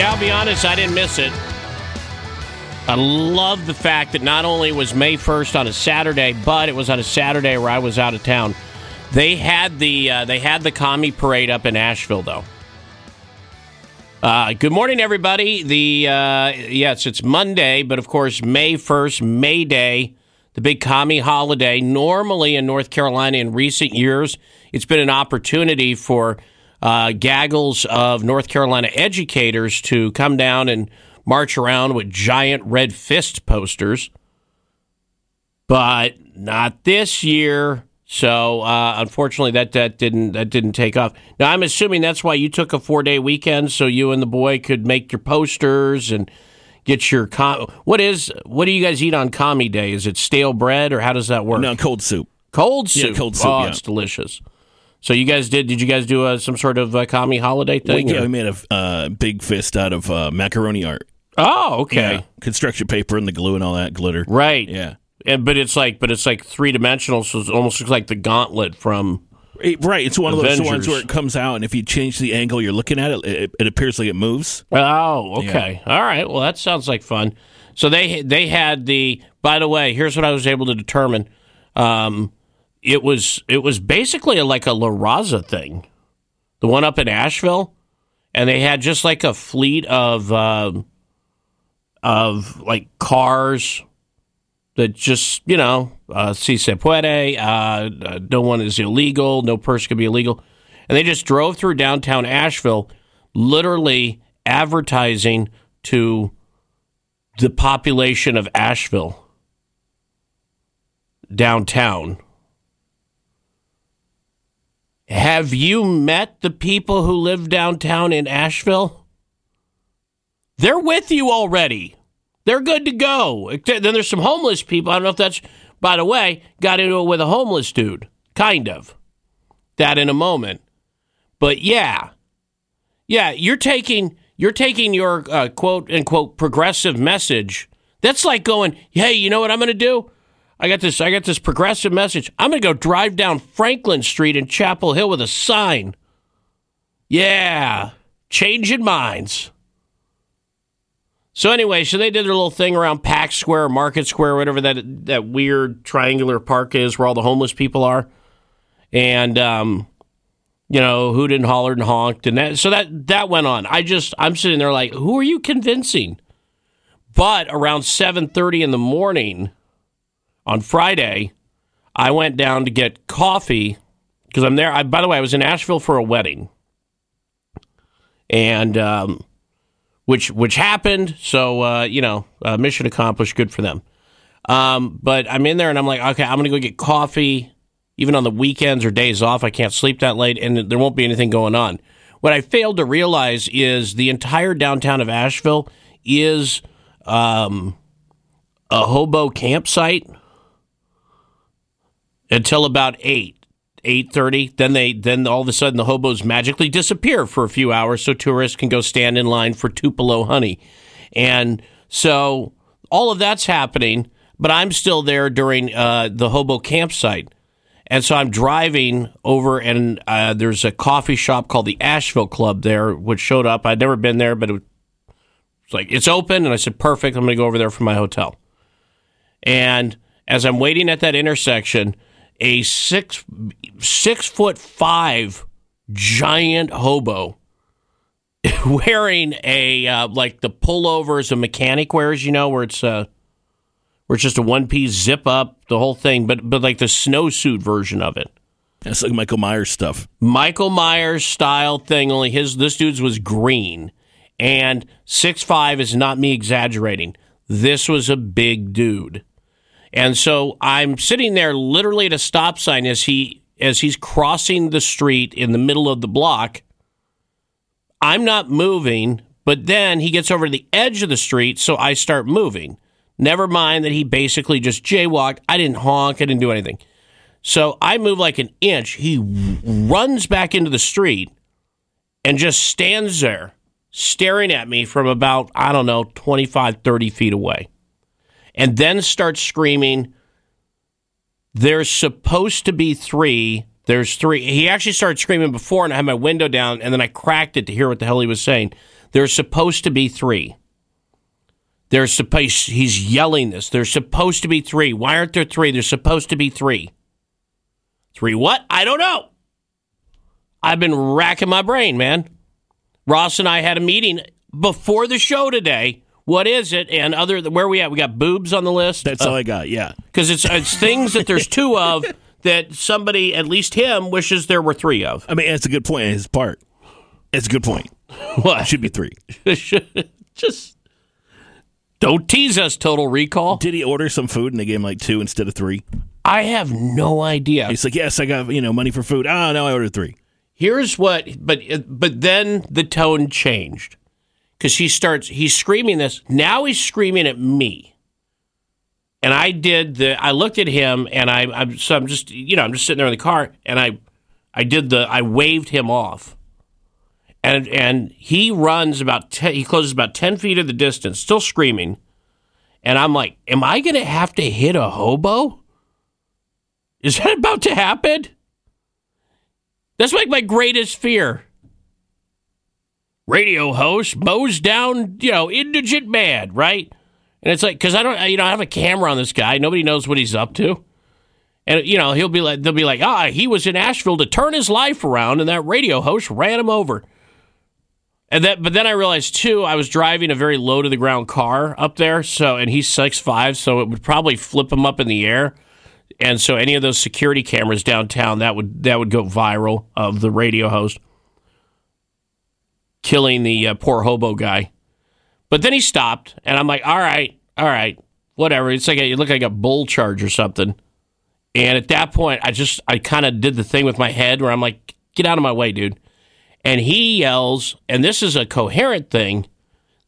Yeah, I'll be honest, I didn't miss it. I love the fact that not only was May 1st on a Saturday, but it was on a Saturday where I was out of town. They had the uh, they had the commie parade up in Asheville though. Uh, good morning, everybody. The uh, yes, it's Monday, but of course May 1st, May Day, the big commie holiday. Normally in North Carolina in recent years, it's been an opportunity for uh, gaggles of North Carolina educators to come down and march around with giant red fist posters. But not this year. So uh, unfortunately, that, that didn't that didn't take off. Now I'm assuming that's why you took a four day weekend, so you and the boy could make your posters and get your com- what is what do you guys eat on commie day? Is it stale bread or how does that work? No, cold soup. Cold soup. Yeah, cold soup, Oh, yeah. it's delicious. So you guys did? Did you guys do uh, some sort of uh, commie holiday Well, thing? yeah, or- we made a uh, big fist out of uh, macaroni art. Oh, okay. Yeah. Construction paper and the glue and all that glitter. Right. Yeah. And, but it's like, but it's like three dimensional, so it almost looks like the gauntlet from. It- right. It's one of those Avengers. ones where it comes out, and if you change the angle you're looking at it, it, it appears like it moves. Oh, okay. All right. Well, that sounds like fun. So they they had the. By the way, here's what I was able to determine. Um, it was it was basically like a La Raza thing, the one up in Asheville, and they had just like a fleet of um of like cars that just you know uh, si se puede, uh, uh, no one is illegal, no person can be illegal, and they just drove through downtown Asheville, literally advertising to the population of Asheville downtown. Have you met the people who live downtown in Asheville? They're with you already. They're good to go. Then there's some homeless people. I don't know if that's, by the way, got into it with a homeless dude. Kind of. That in a moment. But yeah. Yeah, you're taking you're taking your uh, quote unquote progressive message. That's like going, "Hey, you know what I'm going to do? I got this I got this progressive message. I'm going to go drive down Franklin Street in Chapel Hill with a sign." Yeah, changing minds. So anyway, so they did their little thing around Pack Square, Market Square, whatever that that weird triangular park is where all the homeless people are, and um, you know, and hollered and honked, and that. So that that went on. I just I'm sitting there like, who are you convincing? But around seven thirty in the morning on Friday, I went down to get coffee because I'm there. I, by the way, I was in Asheville for a wedding, and um, which which happened. So uh, you know, uh, mission accomplished. Good for them. Um, but I'm in there and I'm like, okay, I'm gonna go get coffee. Even on the weekends or days off, I can't sleep that late, and there won't be anything going on. What I failed to realize is the entire downtown of Asheville is um, a hobo campsite until about eight, eight thirty. Then they then all of a sudden the hobos magically disappear for a few hours, so tourists can go stand in line for Tupelo honey, and so all of that's happening. But I'm still there during uh, the hobo campsite. And so I'm driving over, and uh, there's a coffee shop called the Asheville Club there, which showed up. I'd never been there, but it was like, it's open. And I said, perfect. I'm going to go over there from my hotel. And as I'm waiting at that intersection, a six six foot five giant hobo wearing a uh, like the pullovers a mechanic wears, you know, where it's uh where it's just a one piece zip up, the whole thing, but but like the snowsuit version of it. That's like Michael Myers stuff. Michael Myers style thing, only his this dude's was green. And six five is not me exaggerating. This was a big dude. And so I'm sitting there literally at a stop sign as he as he's crossing the street in the middle of the block. I'm not moving, but then he gets over to the edge of the street, so I start moving. Never mind that he basically just jaywalked. I didn't honk, I didn't do anything. So I move like an inch. He runs back into the street and just stands there staring at me from about, I don't know, 25, 30 feet away. And then starts screaming, There's supposed to be three. There's three. He actually started screaming before, and I had my window down, and then I cracked it to hear what the hell he was saying. There's supposed to be three. There's supposed, he's yelling this. There's supposed to be three. Why aren't there three? There's supposed to be three. Three what? I don't know. I've been racking my brain, man. Ross and I had a meeting before the show today. What is it? And other where we at? We got boobs on the list. That's all I got. Yeah. because it's it's things that there's two of that somebody, at least him, wishes there were three of. I mean, that's a good point. His part. It's a good point. What? Should be three. Just don't tease us, Total Recall. Did he order some food and they gave him like two instead of three? I have no idea. He's like, yes, I got you know money for food. Oh no, I ordered three. Here's what, but but then the tone changed because he starts. He's screaming this. Now he's screaming at me, and I did the. I looked at him, and I, I'm so I'm just you know I'm just sitting there in the car, and I I did the I waved him off, and and he runs about ten, he closes about ten feet of the distance, still screaming, and I'm like, am I going to have to hit a hobo? Is that about to happen? That's like my greatest fear. Radio host mows down, you know, indigent man, right? And it's like, because I don't, you know, I have a camera on this guy. Nobody knows what he's up to. And, you know, he'll be like, they'll be like, ah, he was in Asheville to turn his life around, and that radio host ran him over. And that, but then I realized too, I was driving a very low to the ground car up there. So, and he's six five, so it would probably flip him up in the air. And so, any of those security cameras downtown that would that would go viral of the radio host killing the uh, poor hobo guy. But then he stopped, and I'm like, all right, all right, whatever. It's like a, you look like a bull charge or something. And at that point, I just I kind of did the thing with my head where I'm like, get out of my way, dude. And he yells, and this is a coherent thing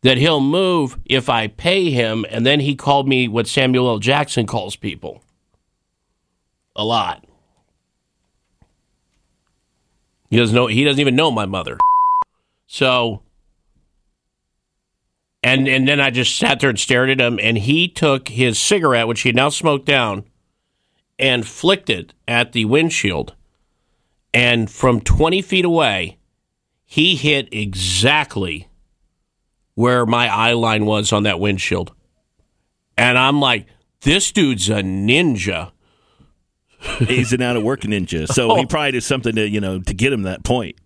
that he'll move if I pay him. And then he called me what Samuel L. Jackson calls people a lot. He doesn't know. He doesn't even know my mother. So, and and then I just sat there and stared at him, and he took his cigarette, which he had now smoked down, and flicked it at the windshield. And from twenty feet away, he hit exactly where my eye line was on that windshield. And I'm like, this dude's a ninja. He's an out of work ninja, so he probably did something to you know to get him that point.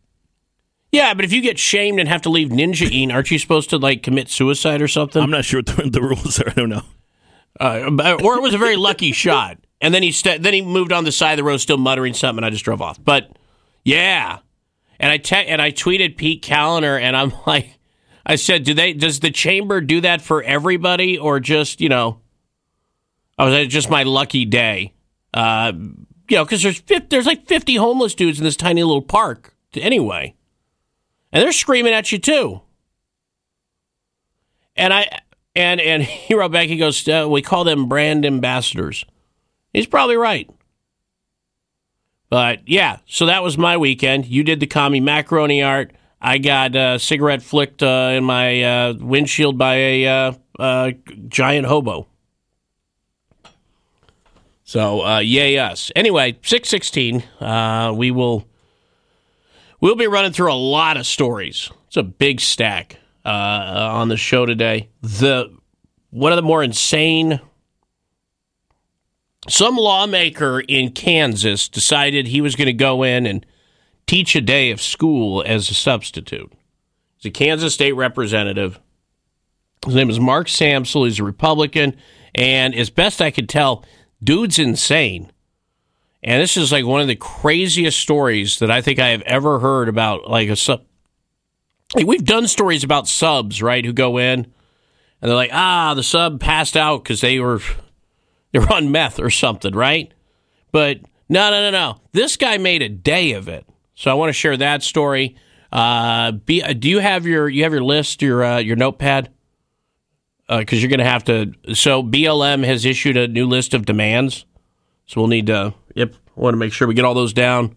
Yeah, but if you get shamed and have to leave ninja-ing, aren't you supposed to like commit suicide or something? I'm not sure what the, the rules are. I don't know. Uh, or it was a very lucky shot. And then he st- then he moved on the side of the road, still muttering something. And I just drove off. But yeah, and I te- and I tweeted Pete Kaliner, and I'm like, I said, do they? Does the chamber do that for everybody, or just you know? Oh, was just my lucky day? Uh, you know, because there's 50, there's like 50 homeless dudes in this tiny little park anyway, and they're screaming at you too. And I and and he wrote back. He goes, uh, "We call them brand ambassadors." He's probably right. But yeah, so that was my weekend. You did the commie macaroni art. I got a cigarette flicked uh, in my uh, windshield by a uh, uh, giant hobo. So uh, yay us. Anyway, six sixteen. Uh, we will we'll be running through a lot of stories. It's a big stack uh, on the show today. The one of the more insane some lawmaker in Kansas decided he was going to go in and teach a day of school as a substitute. He's a Kansas state representative. His name is Mark Samsel. He's a Republican. And as best I could tell, dude's insane. And this is like one of the craziest stories that I think I have ever heard about like a sub. Like we've done stories about subs, right, who go in and they're like, ah, the sub passed out because they were they were on meth or something, right? But no, no, no, no. This guy made a day of it. So I want to share that story. Uh, be, do you have your you have your list your uh, your notepad? Because uh, you're going to have to. So BLM has issued a new list of demands. So we'll need to. Yep, want to make sure we get all those down,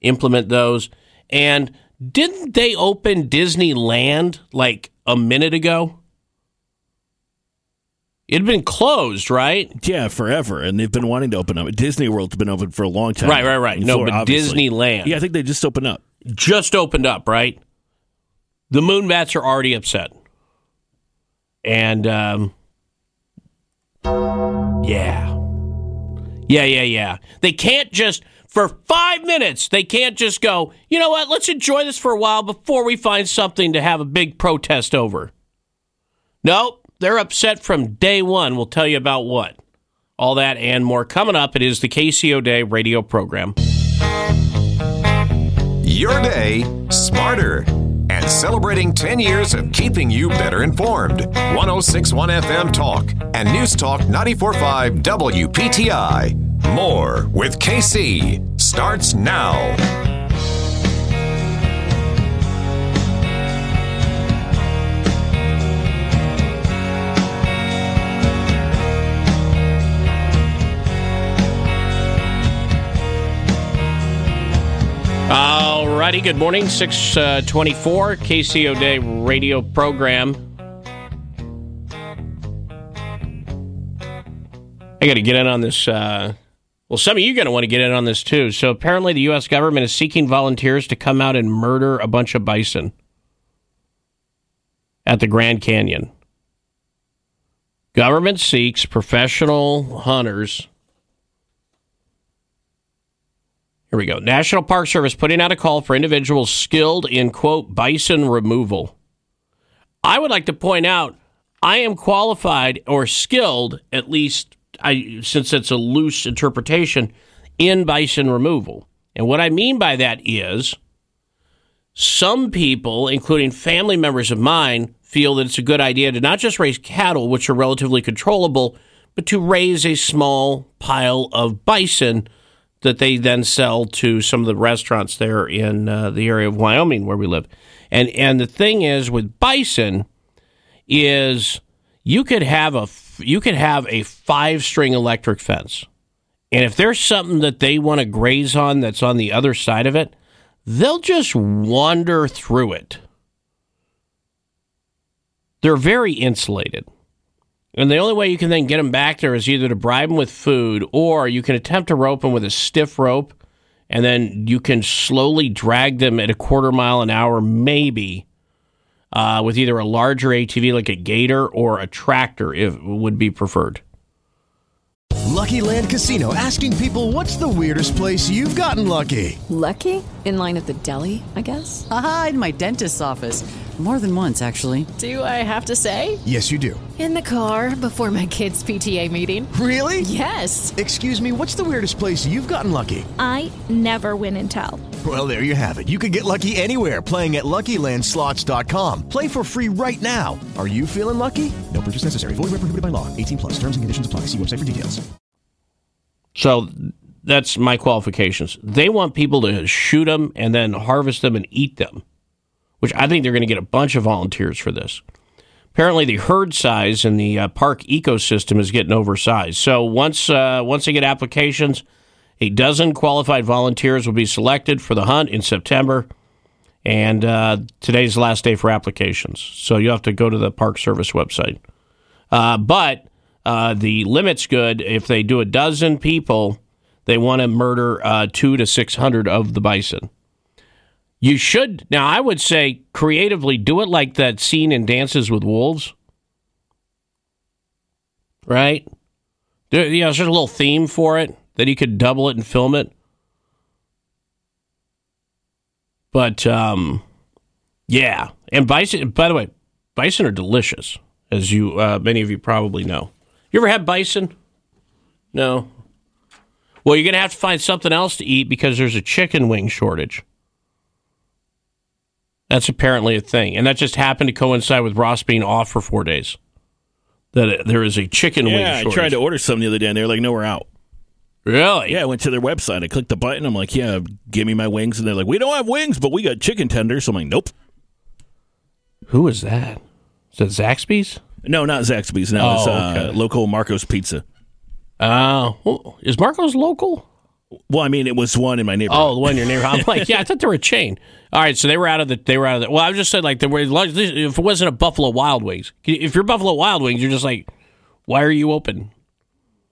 implement those. And didn't they open Disneyland like a minute ago? It had been closed, right? Yeah, forever, and they've been wanting to open up. Disney World's been open for a long time. Right, right, right. no, but obviously. Disneyland. Yeah, I think they just opened up. Just opened up, right? The Moonbats are already upset. And, um, yeah. Yeah, yeah, yeah. They can't just, for five minutes, they can't just go, you know what, let's enjoy this for a while before we find something to have a big protest over. Nope. They're upset from day one. We'll tell you about what. All that and more coming up. It is the KCO Day radio program. Your day smarter and celebrating 10 years of keeping you better informed. 1061 FM Talk and News Talk 945 WPTI. More with KC starts now. All righty. Good morning. 624 KCO Day radio program. I got to get in on this. Uh, well, some of you are going to want to get in on this too. So, apparently, the U.S. government is seeking volunteers to come out and murder a bunch of bison at the Grand Canyon. Government seeks professional hunters Here we go. National Park Service putting out a call for individuals skilled in, quote, bison removal. I would like to point out I am qualified or skilled, at least I, since it's a loose interpretation, in bison removal. And what I mean by that is some people, including family members of mine, feel that it's a good idea to not just raise cattle, which are relatively controllable, but to raise a small pile of bison that they then sell to some of the restaurants there in uh, the area of Wyoming where we live. And and the thing is with bison is you could have a you could have a five string electric fence. And if there's something that they want to graze on that's on the other side of it, they'll just wander through it. They're very insulated. And the only way you can then get them back there is either to bribe them with food or you can attempt to rope them with a stiff rope and then you can slowly drag them at a quarter mile an hour, maybe, uh, with either a larger ATV like a gator or a tractor, if would be preferred. Lucky Land Casino asking people what's the weirdest place you've gotten lucky? Lucky? In line at the deli, I guess? Aha, in my dentist's office. More than once, actually. Do I have to say? Yes, you do. In the car before my kids' PTA meeting. Really? Yes. Excuse me, what's the weirdest place you've gotten lucky? I never win and tell. Well, there you have it. You can get lucky anywhere playing at LuckyLandSlots.com. Play for free right now. Are you feeling lucky? No purchase necessary. Void where prohibited by law. 18 plus. Terms and conditions apply. See website for details. So that's my qualifications. They want people to shoot them and then harvest them and eat them which I think they're going to get a bunch of volunteers for this. Apparently, the herd size in the uh, park ecosystem is getting oversized. So once uh, once they get applications, a dozen qualified volunteers will be selected for the hunt in September. And uh, today's the last day for applications. So you have to go to the Park Service website. Uh, but uh, the limit's good. If they do a dozen people, they want to murder uh, two to 600 of the bison. You should now. I would say creatively do it like that scene in Dances with Wolves, right? There, you know, there's a little theme for it that he could double it and film it. But um, yeah, and bison. By the way, bison are delicious, as you uh, many of you probably know. You ever had bison? No. Well, you're gonna have to find something else to eat because there's a chicken wing shortage. That's apparently a thing, and that just happened to coincide with Ross being off for four days. That there is a chicken wing Yeah, I shortage. tried to order some the other day, and they were like, "No, we're out." Really? Yeah, I went to their website. I clicked the button. I'm like, "Yeah, give me my wings," and they're like, "We don't have wings, but we got chicken tenders." So I'm like, "Nope." Who is that? Is that Zaxby's? No, not Zaxby's. No, it's Oh, uh, okay. local Marco's Pizza. Uh, well, is Marco's local? Well, I mean, it was one in my neighborhood. Oh, the one in your neighborhood. I'm like, yeah, I thought they were a chain. All right, so they were out of the. They were out of the. Well, I was just said like they were. If it wasn't a Buffalo Wild Wings, if you're Buffalo Wild Wings, you're just like, why are you open?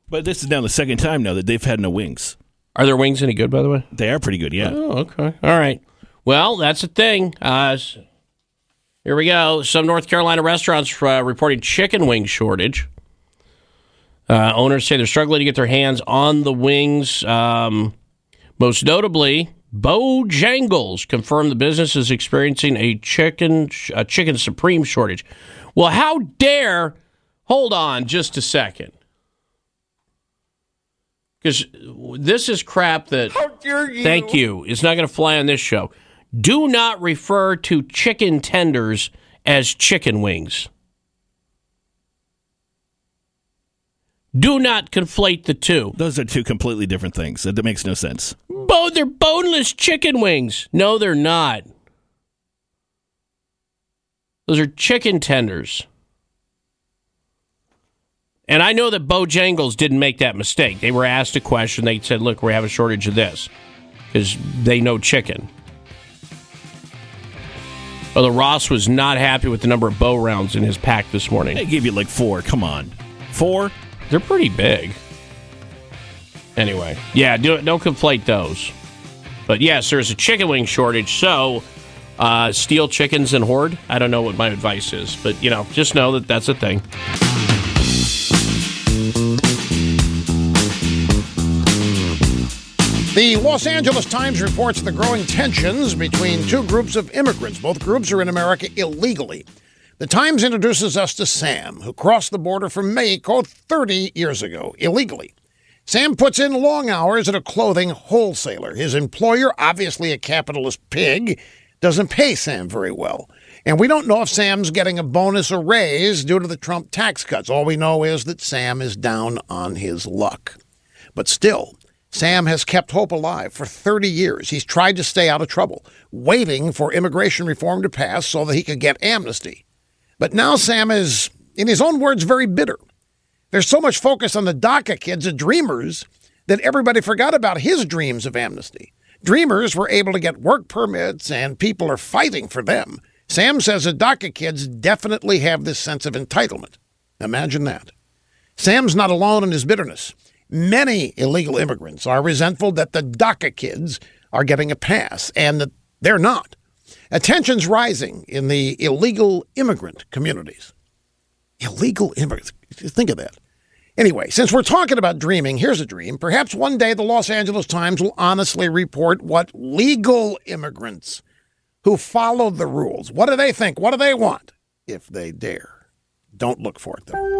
But this is now the second time now that they've had no wings. Are their wings any good, by the way? They are pretty good, yeah. Oh, okay. All right. Well, that's the thing. Uh, here we go. Some North Carolina restaurants uh, reporting chicken wing shortage. Uh, owners say they're struggling to get their hands on the wings. Um, most notably, Bojangles confirmed the business is experiencing a chicken a chicken supreme shortage. Well, how dare? Hold on, just a second, because this is crap that. Thank you. It's not going to fly on this show. Do not refer to chicken tenders as chicken wings. Do not conflate the two. Those are two completely different things. That, makes no sense. Bo- they're boneless chicken wings. No, they're not. Those are chicken tenders. And I know that Bojangles didn't make that mistake. They were asked a question. They said, look, we have a shortage of this because they know chicken. Although Ross was not happy with the number of Bo-Rounds in his pack this morning. They gave you like four. Come on. Four? They're pretty big. Anyway, yeah, do, don't conflate those. But yes, there's a chicken wing shortage, so uh, steal chickens and hoard. I don't know what my advice is, but you know, just know that that's a thing. The Los Angeles Times reports the growing tensions between two groups of immigrants. Both groups are in America illegally. The Times introduces us to Sam, who crossed the border from Mexico 30 years ago, illegally. Sam puts in long hours at a clothing wholesaler. His employer, obviously a capitalist pig, doesn't pay Sam very well. And we don't know if Sam's getting a bonus or raise due to the Trump tax cuts. All we know is that Sam is down on his luck. But still, Sam has kept hope alive for 30 years. He's tried to stay out of trouble, waiting for immigration reform to pass so that he could get amnesty. But now Sam is, in his own words, very bitter. There's so much focus on the DACA kids and dreamers that everybody forgot about his dreams of amnesty. Dreamers were able to get work permits and people are fighting for them. Sam says the DACA kids definitely have this sense of entitlement. Imagine that. Sam's not alone in his bitterness. Many illegal immigrants are resentful that the DACA kids are getting a pass and that they're not. Uh, Attention's rising in the illegal immigrant communities. Illegal immigrants. Think of that. Anyway, since we're talking about dreaming, here's a dream. Perhaps one day the Los Angeles Times will honestly report what legal immigrants who follow the rules, what do they think? What do they want? If they dare. Don't look for it, though.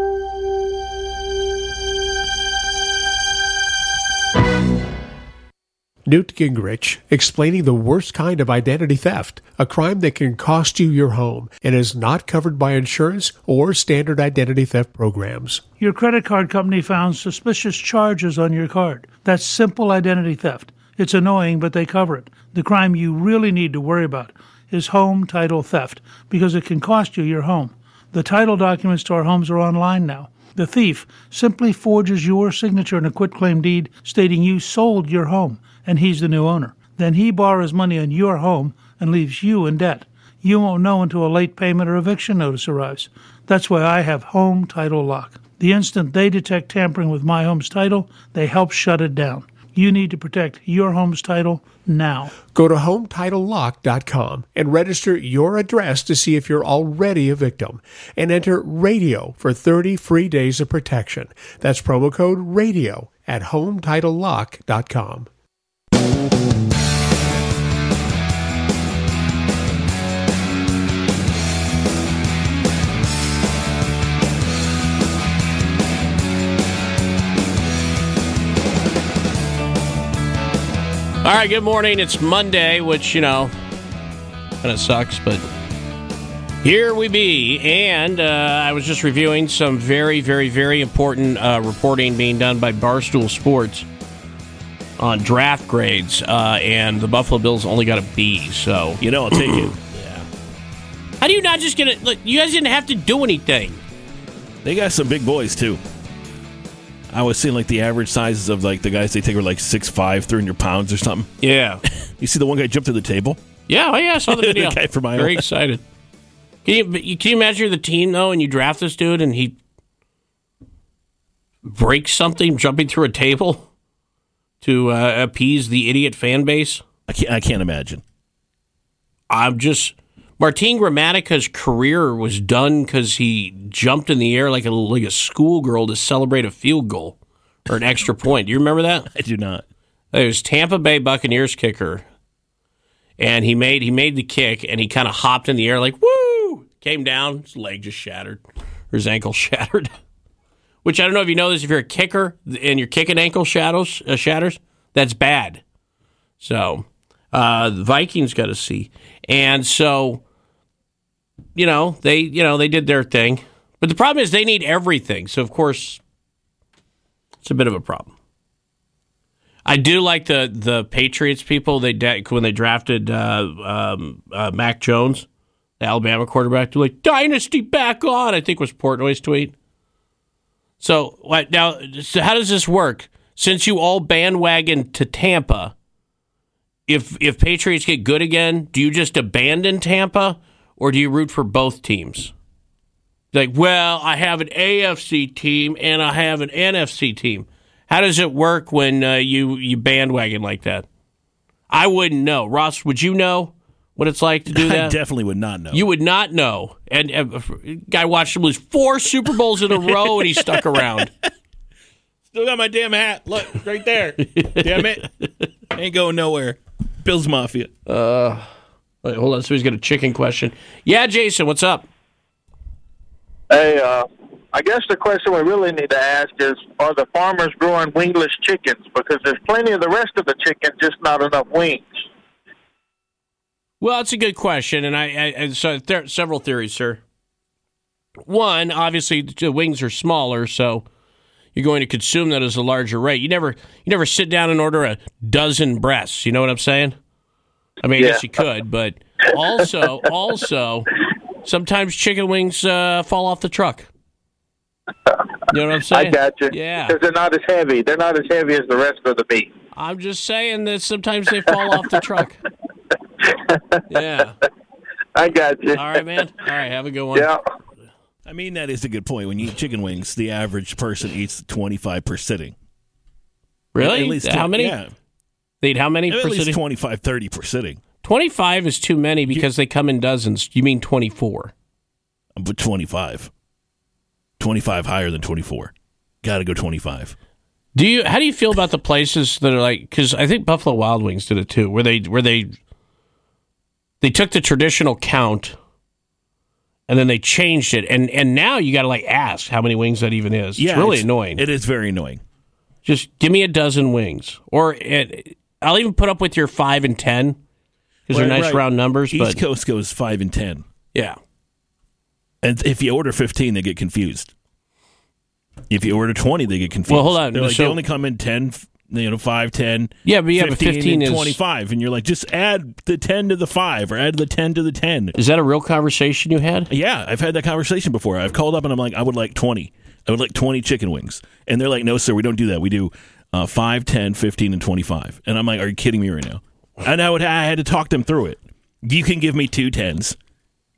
Newt Gingrich explaining the worst kind of identity theft, a crime that can cost you your home and is not covered by insurance or standard identity theft programs. Your credit card company found suspicious charges on your card. That's simple identity theft. It's annoying, but they cover it. The crime you really need to worry about is home title theft because it can cost you your home. The title documents to our homes are online now. The thief simply forges your signature in a quitclaim deed stating you sold your home and he's the new owner. Then he borrows money on your home and leaves you in debt. You won't know until a late payment or eviction notice arrives. That's why I have Home Title Lock. The instant they detect tampering with my home's title, they help shut it down. You need to protect your home's title now. Go to HometitleLock.com and register your address to see if you're already a victim. And enter RADIO for 30 free days of protection. That's promo code RADIO at HometitleLock.com. All right, good morning. It's Monday, which, you know, kind of sucks, but here we be. And uh, I was just reviewing some very, very, very important uh, reporting being done by Barstool Sports on draft grades. Uh, and the Buffalo Bills only got a B, so. You know, I'll take it. Yeah. How do you not just get it? Look, you guys didn't have to do anything. They got some big boys too. I was seeing like the average sizes of like the guys they take are like 6'5", 300 pounds or something. Yeah. You see the one guy jump through the table? Yeah, oh yeah, I saw the The video. guy from Iowa. Very excited. Can you, can you imagine the team though, and you draft this dude, and he breaks something jumping through a table to uh, appease the idiot fan base? I can't. I can't imagine. I'm just Martin Gramatica's career was done because he jumped in the air like a like a schoolgirl to celebrate a field goal or an extra point. Do you remember that? I do not. It was Tampa Bay Buccaneers kicker, and he made he made the kick, and he kind of hopped in the air like woo, came down, his leg just shattered, or his ankle shattered. Which I don't know if you know this. If you're a kicker and your kicking ankle shadows uh, shatters, that's bad. So uh, the Vikings got to see, and so you know they you know they did their thing, but the problem is they need everything. So of course, it's a bit of a problem. I do like the the Patriots people. They when they drafted uh, um, uh, Mac Jones, the Alabama quarterback, they're like dynasty back on. I think was Portnoy's tweet. So what now? So how does this work? Since you all bandwagon to Tampa, if if Patriots get good again, do you just abandon Tampa, or do you root for both teams? Like, well, I have an AFC team and I have an NFC team. How does it work when uh, you you bandwagon like that? I wouldn't know. Ross, would you know what it's like to do I that? definitely would not know. You would not know. And uh, guy watched him lose four Super Bowls in a row, and he stuck around. Still got my damn hat. Look, right there. damn it. Ain't going nowhere. Bills Mafia. Uh, wait, hold on. Somebody's got a chicken question. Yeah, Jason, what's up? Hey, uh, I guess the question we really need to ask is: Are the farmers growing wingless chickens? Because there's plenty of the rest of the chicken, just not enough wings. Well, it's a good question, and I, I and so there are several theories, sir. One, obviously, the wings are smaller, so you're going to consume that as a larger rate. You never, you never sit down and order a dozen breasts. You know what I'm saying? I mean, I guess you could, but also, also, sometimes chicken wings uh, fall off the truck. You know what I'm saying? I got you. Yeah. Because they're not as heavy. They're not as heavy as the rest of the meat. I'm just saying that sometimes they fall off the truck. Yeah. I got you. All right, man. All right, have a good one. Yeah. I mean, that is a good point. When you eat chicken wings, the average person eats 25 per sitting. Really? At least how tw- many? Yeah. They eat how many At per least sitting? 25, 30 per sitting. 25 is too many because they come in dozens. You mean 24? Uh, but 25. 25 higher than 24. Got to go 25. Do you? How do you feel about the places that are like? Because I think Buffalo Wild Wings did it too, where they where they they took the traditional count and then they changed it, and and now you got to like ask how many wings that even is. Yeah, it's really it's- annoying. It is very annoying. Just give me a dozen wings, or it, I'll even put up with your five and ten because they're nice right. round numbers. East but Coast goes 5 and 10. yeah, And if you order 15, they get confused. If you order 20, they get confused. Well, hold on. They're like, So- they only come in 10, f- you know, 5, 10. Yeah, but yeah, but 15 and is- 25. And you're like, just add the 10 to the 5 or add the 10 to the 10. is that a real conversation you had? Yeah, I've had that conversation before. I've called up and I'm like, I would like 20. I would like 20 chicken wings. And they're like, no, sir, we don't do that. We do uh, 5, 10, 15, and 25. And I'm like, are you kidding me right now? And I, would, I had to talk them through it. You can give me two tens.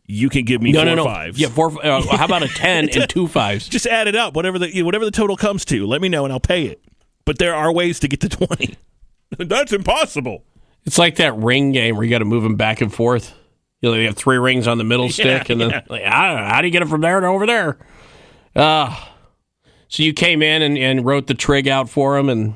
You can give me no, four no, no. fives. Yeah, four. Uh, how about a ten and two fives? Just add it up, whatever the whatever the total comes to. Let me know and I'll pay it. But there are ways to get to twenty. That's impossible. It's like that ring game where you got to move them back and forth. You know, you have three rings on the middle stick, and then yeah. like, I don't know, how do you get it from there to over there? Uh, so you came in and, and wrote the trig out for him and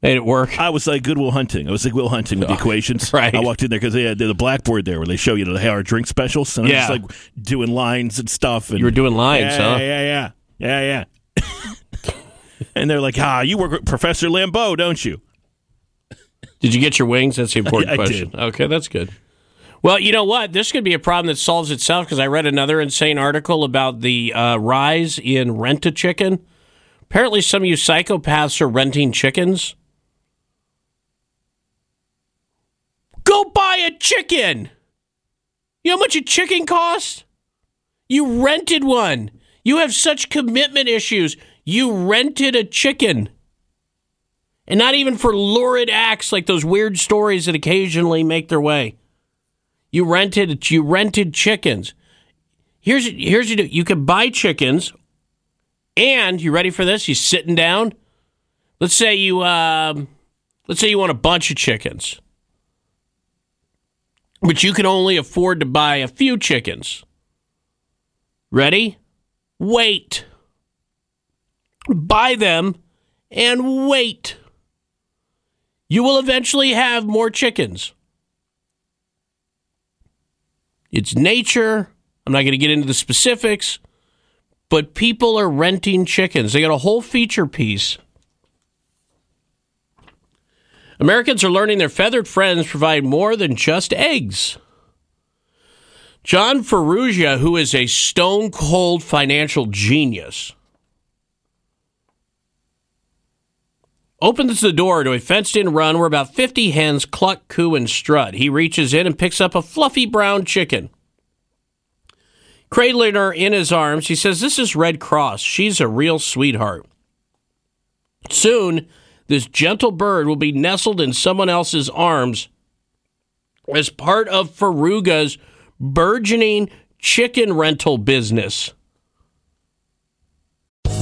made it work. I was like Good Will Hunting. I was like Will Hunting with the equations. right. I walked in there because they had the blackboard there where they show you the how our drink specials. And I Yeah. was just like doing lines and stuff. And You were doing lines, yeah, huh? Yeah, yeah, yeah, yeah, yeah. And they're like, "Ah, you work with Professor Lambeau, don't you?" Did you get your wings? That's the important I- I question. did. Okay, that's good. Well, you know what? This could be a problem that solves itself because I read another insane article about the uh, rise in rent a chicken. Apparently, some of you psychopaths are renting chickens. Go buy a chicken. You know how much a chicken costs? You rented one. You have such commitment issues. You rented a chicken. And not even for lurid acts like those weird stories that occasionally make their way. You rented you rented chickens. Here's here's you do. You can buy chickens, and you ready for this? You sitting down. Let's say you um, let's say you want a bunch of chickens, but you can only afford to buy a few chickens. Ready? Wait. Buy them and wait. You will eventually have more chickens. It's nature. I'm not going to get into the specifics, but people are renting chickens. They got a whole feature piece. Americans are learning their feathered friends provide more than just eggs. John Ferrugia, who is a stone cold financial genius, opens the door to a fenced in run where about 50 hens cluck, coo, and strut. He reaches in and picks up a fluffy brown chicken. Cradling her in his arms, he says, This is Red Cross. She's a real sweetheart. Soon, this gentle bird will be nestled in someone else's arms as part of Ferrugia's burgeoning chicken rental business.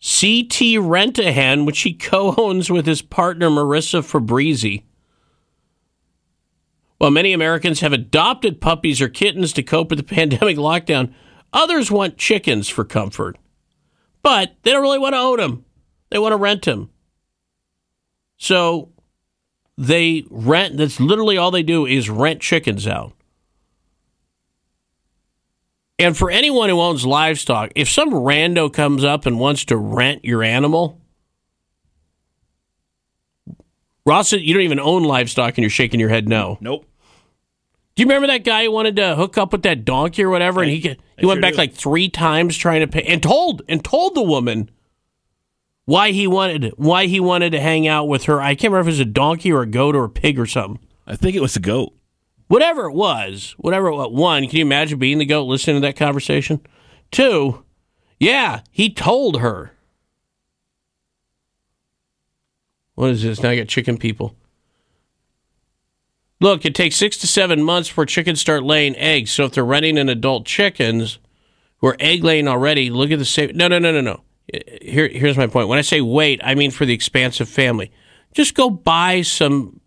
CT Rent-A-Hen, which he co-owns with his partner Marissa Fabrizi. While many Americans have adopted puppies or kittens to cope with the pandemic lockdown, others want chickens for comfort. But they don't really want to own them. They want to rent them. So they rent, that's literally all they do is rent chickens out. And for anyone who owns livestock, if some rando comes up and wants to rent your animal, Ross, you don't even own livestock and you're shaking your head no. Nope. Do you remember that guy who wanted to hook up with that donkey or whatever, and he he I went sure back do. like three times trying to pay and told and told the woman why he wanted why he wanted to hang out with her. I can't remember if it was a donkey or a goat or a pig or something. I think it was a goat. Whatever it was, whatever it was. One, can you imagine being the goat listening to that conversation? Two, yeah, he told her. What is this? Now I got chicken people. Look, it takes six to seven months for chickens start laying eggs. So if they're running in adult chickens who are egg laying already, look at the same. No, no, no, no, no. Here, here's my point. When I say wait, I mean for the expansive family. Just go buy some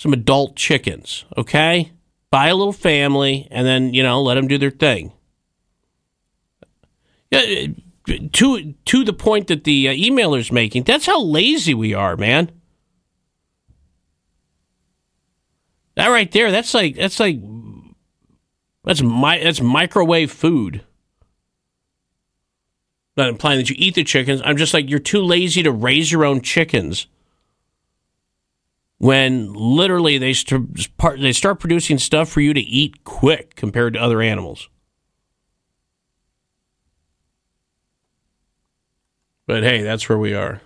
some adult chickens, okay? Buy a little family, and then you know let them do their thing. Yeah, to to the point that the uh, emailer's making. That's how lazy we are, man. That right there, that's like that's like that's my that's microwave food. Not implying that you eat the chickens. I'm just like you're too lazy to raise your own chickens. When literally they they start producing stuff for you to eat quick compared to other animals. But hey, that's where we are.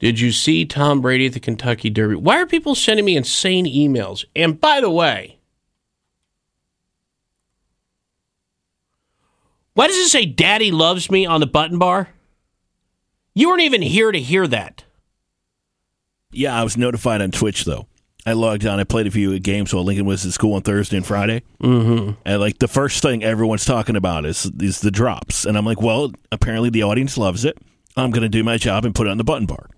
Did you see Tom Brady at the Kentucky Derby? Why are people sending me insane emails? And by the way, why does it say Daddy loves me on the button bar? You weren't even here to hear that. Yeah, I was notified on Twitch though. I logged on. I played a few games while Lincoln was at school on Thursday and Friday. Mm-hmm. And like the first thing everyone's talking about is is the drops, and I'm like, well, apparently the audience loves it. I'm going to do my job and put it on the button bar.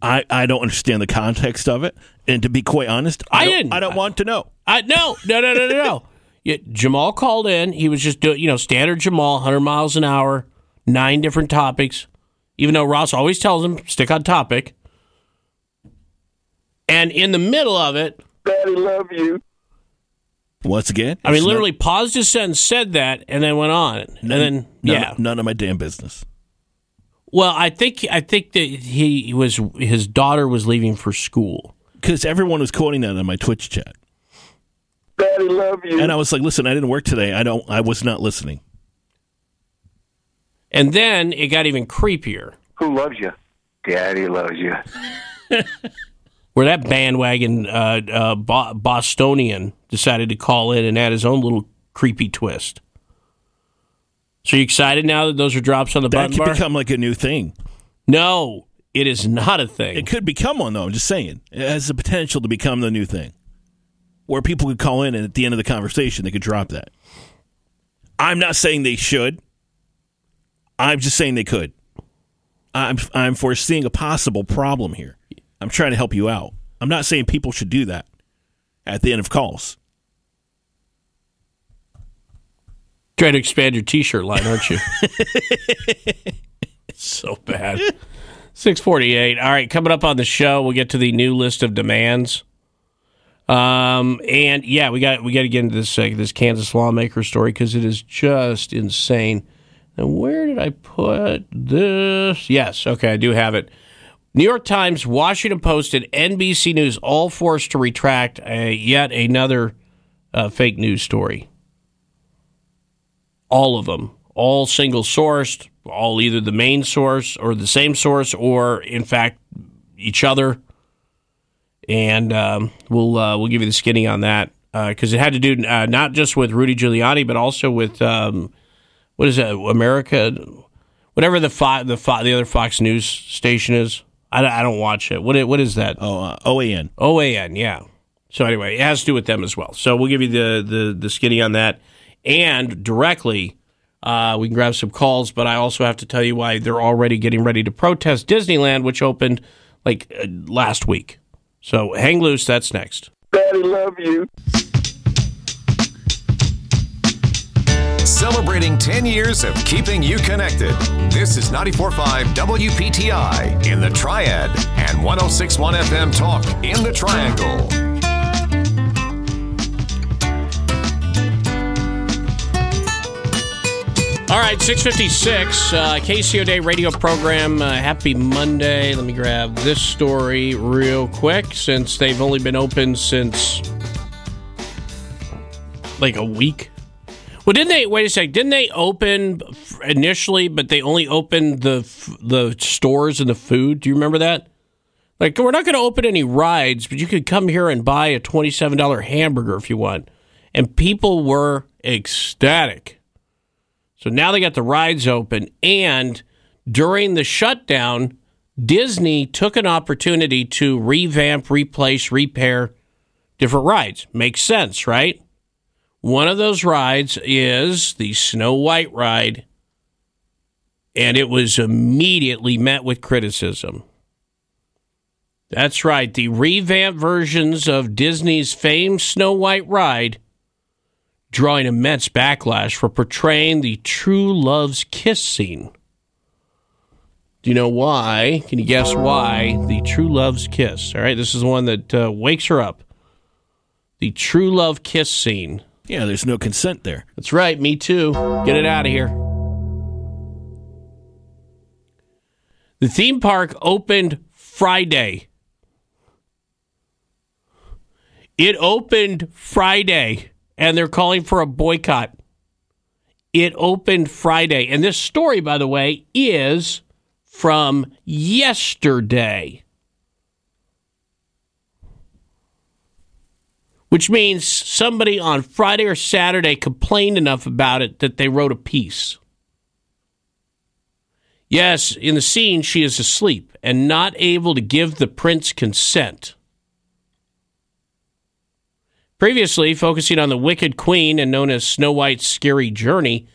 I, I don't understand the context of it, and to be quite honest, I, I don't, didn't. I don't want to know. I no no no no no no. Yeah, Jamal called in. He was just doing you know standard Jamal, 100 miles an hour, nine different topics. Even though Ross always tells him stick on topic. And in the middle of it, Daddy, love you. Once again, I mean, it's literally paused his sentence, said that, and then went on. And none, then, none, yeah. none of my damn business. Well, I think I think that he was his daughter was leaving for school. Because everyone was quoting that on my Twitch chat, Daddy, love you. and I was like, "Listen, I didn't work today. I don't. I was not listening." And then it got even creepier. Who loves you? Daddy loves you. where that bandwagon uh, uh, Bo- Bostonian decided to call in and add his own little creepy twist. So you excited now that those are drops on the That button could bar? become like a new thing. no, it is not a thing. It could become one though. I'm just saying, it has the potential to become the new thing, where people could call in and at the end of the conversation they could drop that. I'm not saying they should. I'm just saying they could. I'm I'm foreseeing a possible problem here. I'm trying to help you out. I'm not saying people should do that at the end of calls. Trying to expand your T-shirt line, aren't you? so bad. Six forty-eight. All right, coming up on the show, we'll get to the new list of demands. Um, and yeah, we got we got to get into this uh, this Kansas lawmaker story because it is just insane. And where did I put this? Yes, okay, I do have it. New York Times, Washington Post, and NBC News all forced to retract uh, yet another uh, fake news story all of them, all single sourced, all either the main source or the same source, or in fact each other. And um, we'll uh, we'll give you the skinny on that because it had to do uh, not just with Rudy Giuliani, but also with um, what is it, America, whatever the fo- the fo- the other Fox News station is. I, don't- I don't watch it. What i- what is that? Oh, uh, OAN. OAN, yeah. So anyway, it has to do with them as well. So we'll give you the the, the skinny on that, and directly uh, we can grab some calls. But I also have to tell you why they're already getting ready to protest Disneyland, which opened like uh, last week. So hang loose. That's next. Daddy, love you. Celebrating 10 years of keeping you connected. This is 94.5 WPTI in the Triad and 106.1 FM Talk in the Triangle. All right, 656, uh, Casey O'Day radio program. Uh, happy Monday. Let me grab this story real quick since they've only been open since like a week. Well, didn't they? Wait a sec. Didn't they open initially, but they only opened the the stores and the food? Do you remember that? Like, we're not going to open any rides, but you could come here and buy a twenty-seven dollar hamburger if you want. And people were ecstatic. So now they got the rides open, and during the shutdown, Disney took an opportunity to revamp, replace, repair different rides. Makes sense, right? One of those rides is the Snow White ride, and it was immediately met with criticism. That's right, the revamped versions of Disney's famed Snow White ride drawing immense backlash for portraying the true love's kiss scene. Do you know why? Can you guess why the true love's kiss? All right, this is the one that uh, wakes her up. The true love kiss scene. Yeah, there's no consent there. That's right, me too. Get it out of here. The theme park opened Friday. It opened Friday, and they're calling for a boycott. It opened Friday. And this story, by the way, is from yesterday. Which means somebody on Friday or Saturday complained enough about it that they wrote a piece. Yes, in the scene, she is asleep and not able to give the prince consent. Previously, focusing on the Wicked Queen and known as Snow White's scary journey,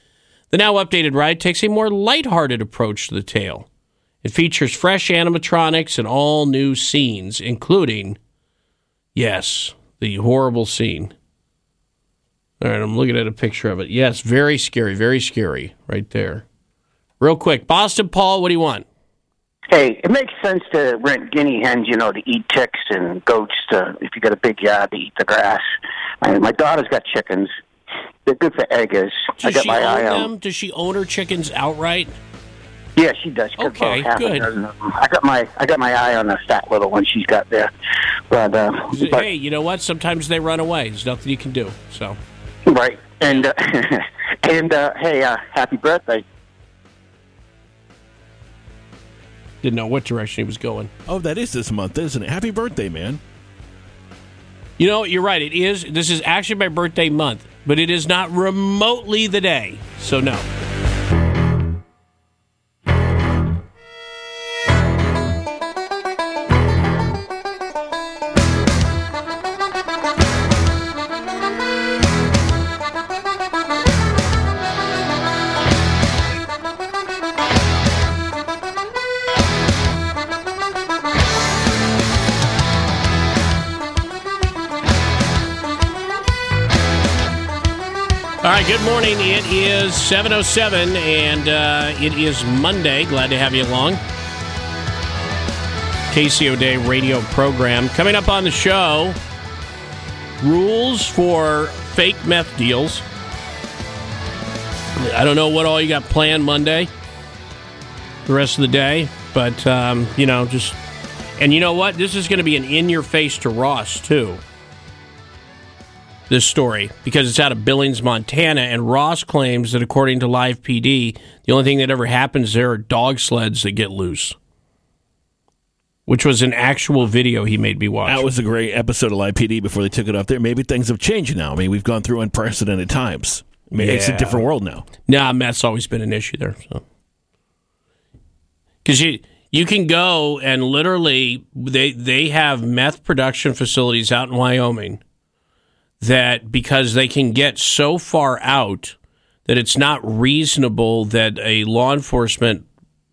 the now updated ride takes a more lighthearted approach to the tale. It features fresh animatronics and all new scenes, including, yes, the horrible scene. All right, I'm looking at a picture of it. Yes, very scary, very scary right there. Real quick, Boston Paul, what do you want? Hey, it makes sense to rent guinea hens, you know, to eat ticks and goats to, if you got a big yard, to eat the grass. I my daughter's got chickens. They're good for eggers. Does I got she my own eye on them? Does she own her chickens outright? Yeah, she does. She Okay, about half a good. dozen of them. I got my I got my eye on the fat little one she's got there. But, uh, but hey, you know what? Sometimes they run away. There's nothing you can do. So, right. And uh, and uh, hey, uh, happy birthday. didn't know what direction he was going. Oh, that is this month, isn't it? Happy birthday, man. You know, you're right. It is. This is actually my birthday month, but it is not remotely the day. So, no. Right, good morning. It is 7.07, and uh, it is Monday. Glad to have you along. Casey O'Day radio program. Coming up on the show, rules for fake meth deals. I don't know what all you got planned Monday, the rest of the day, but, um, you know, just... And you know what? This is going to be an in-your-face to Ross, too this story because it's out of Billings, Montana, and Ross claims that according to Live PD, the only thing that ever happens there are dog sleds that get loose. Which was an actual video he made me watch. That was a great episode of Live PD before they took it off there. Maybe things have changed now. I mean, we've gone through unprecedented times. I mean, it's a Yeah. different world now. Nah, meth's always been an issue there. So, because you you can go and literally they they have meth production facilities out in Wyoming that because they can get so far out that it's not reasonable that a law enforcement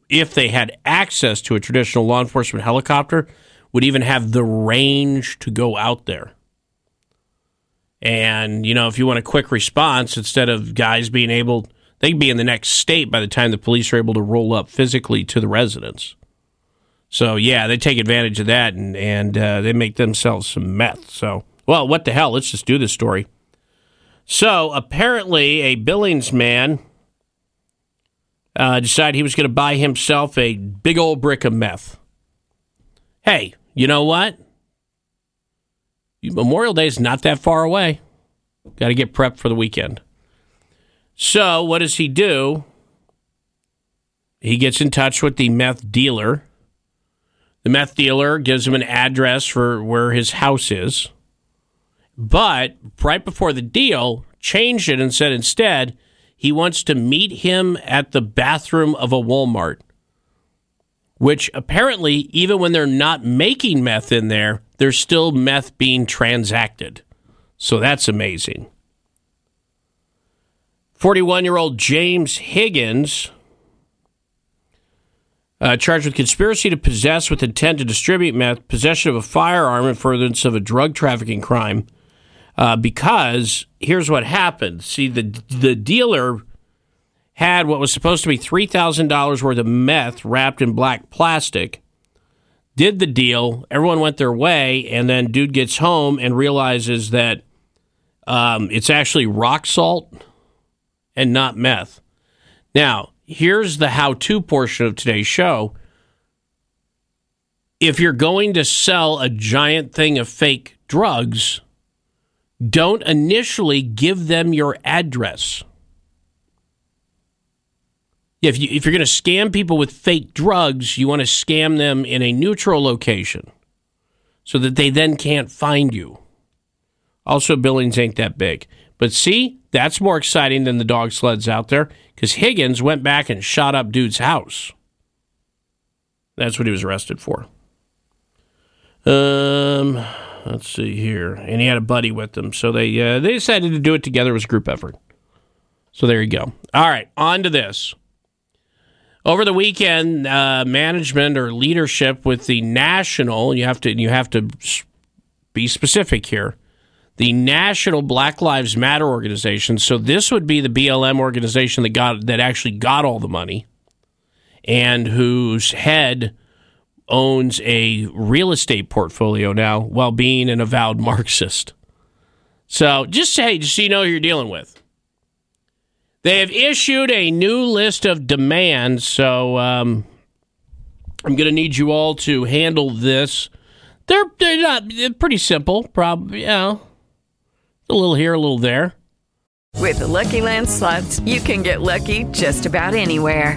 if they had access to a traditional law enforcement helicopter would even have the range to go out there. And, you know, if you want a quick response, instead of guys being able, they'd be in the next state by the time the police are able to roll up physically to the residence. So, yeah, they take advantage of that and, and uh, they make themselves some meth. So, well, what the hell? Let's just do this story. So, apparently, a Billings man uh, decided he was going to buy himself a big old brick of meth. Hey, you know what? Memorial Day is not that far away. Got to get prepped for the weekend. So, what does he do? He gets in touch with the meth dealer. The meth dealer gives him an address for where his house is. But right before the deal, changed it and said instead he wants to meet him at the bathroom of a Walmart. which apparently, even when they're not making meth in there, there's still meth being transacted. So that's amazing. 41 year old James Higgins, uh, charged with conspiracy to possess with intent to distribute meth, possession of a firearm, and furtherance of a drug trafficking crime. Uh, because here's what happened. See, the the dealer had what was supposed to be three thousand dollars worth of meth wrapped in black plastic. Did the deal. Everyone went their way, and then dude gets home and realizes that um, it's actually rock salt and not meth. Now, here's the how to portion of today's show. If you're going to sell a giant thing of fake drugs, don't initially give them your address. If, you, if you're going to scam people with fake drugs, you want to scam them in a neutral location so that they then can't find you. Also, Billings ain't that big. But see, that's more exciting than the dog sleds out there because Higgins went back and shot up dude's house. That's what he was arrested for. Um, let's see here, and he had a buddy with him, so they uh, they decided to do it together. It was a group effort. So there you go. All right, on to this. Over the weekend, uh, management or leadership with the national, you have to you have to be specific here the National Black Lives Matter organization. So this would be the BLM organization that got that actually got all the money, and whose head owns a real estate portfolio now while being an avowed Marxist. So just say, just so you know who you're dealing with. They have issued a new list of demands. So um, I'm going to need you all to handle this. They're they're not they're pretty simple. Probably, you know, a little here, a little there. With the Lucky Land slots, you can get lucky just about anywhere.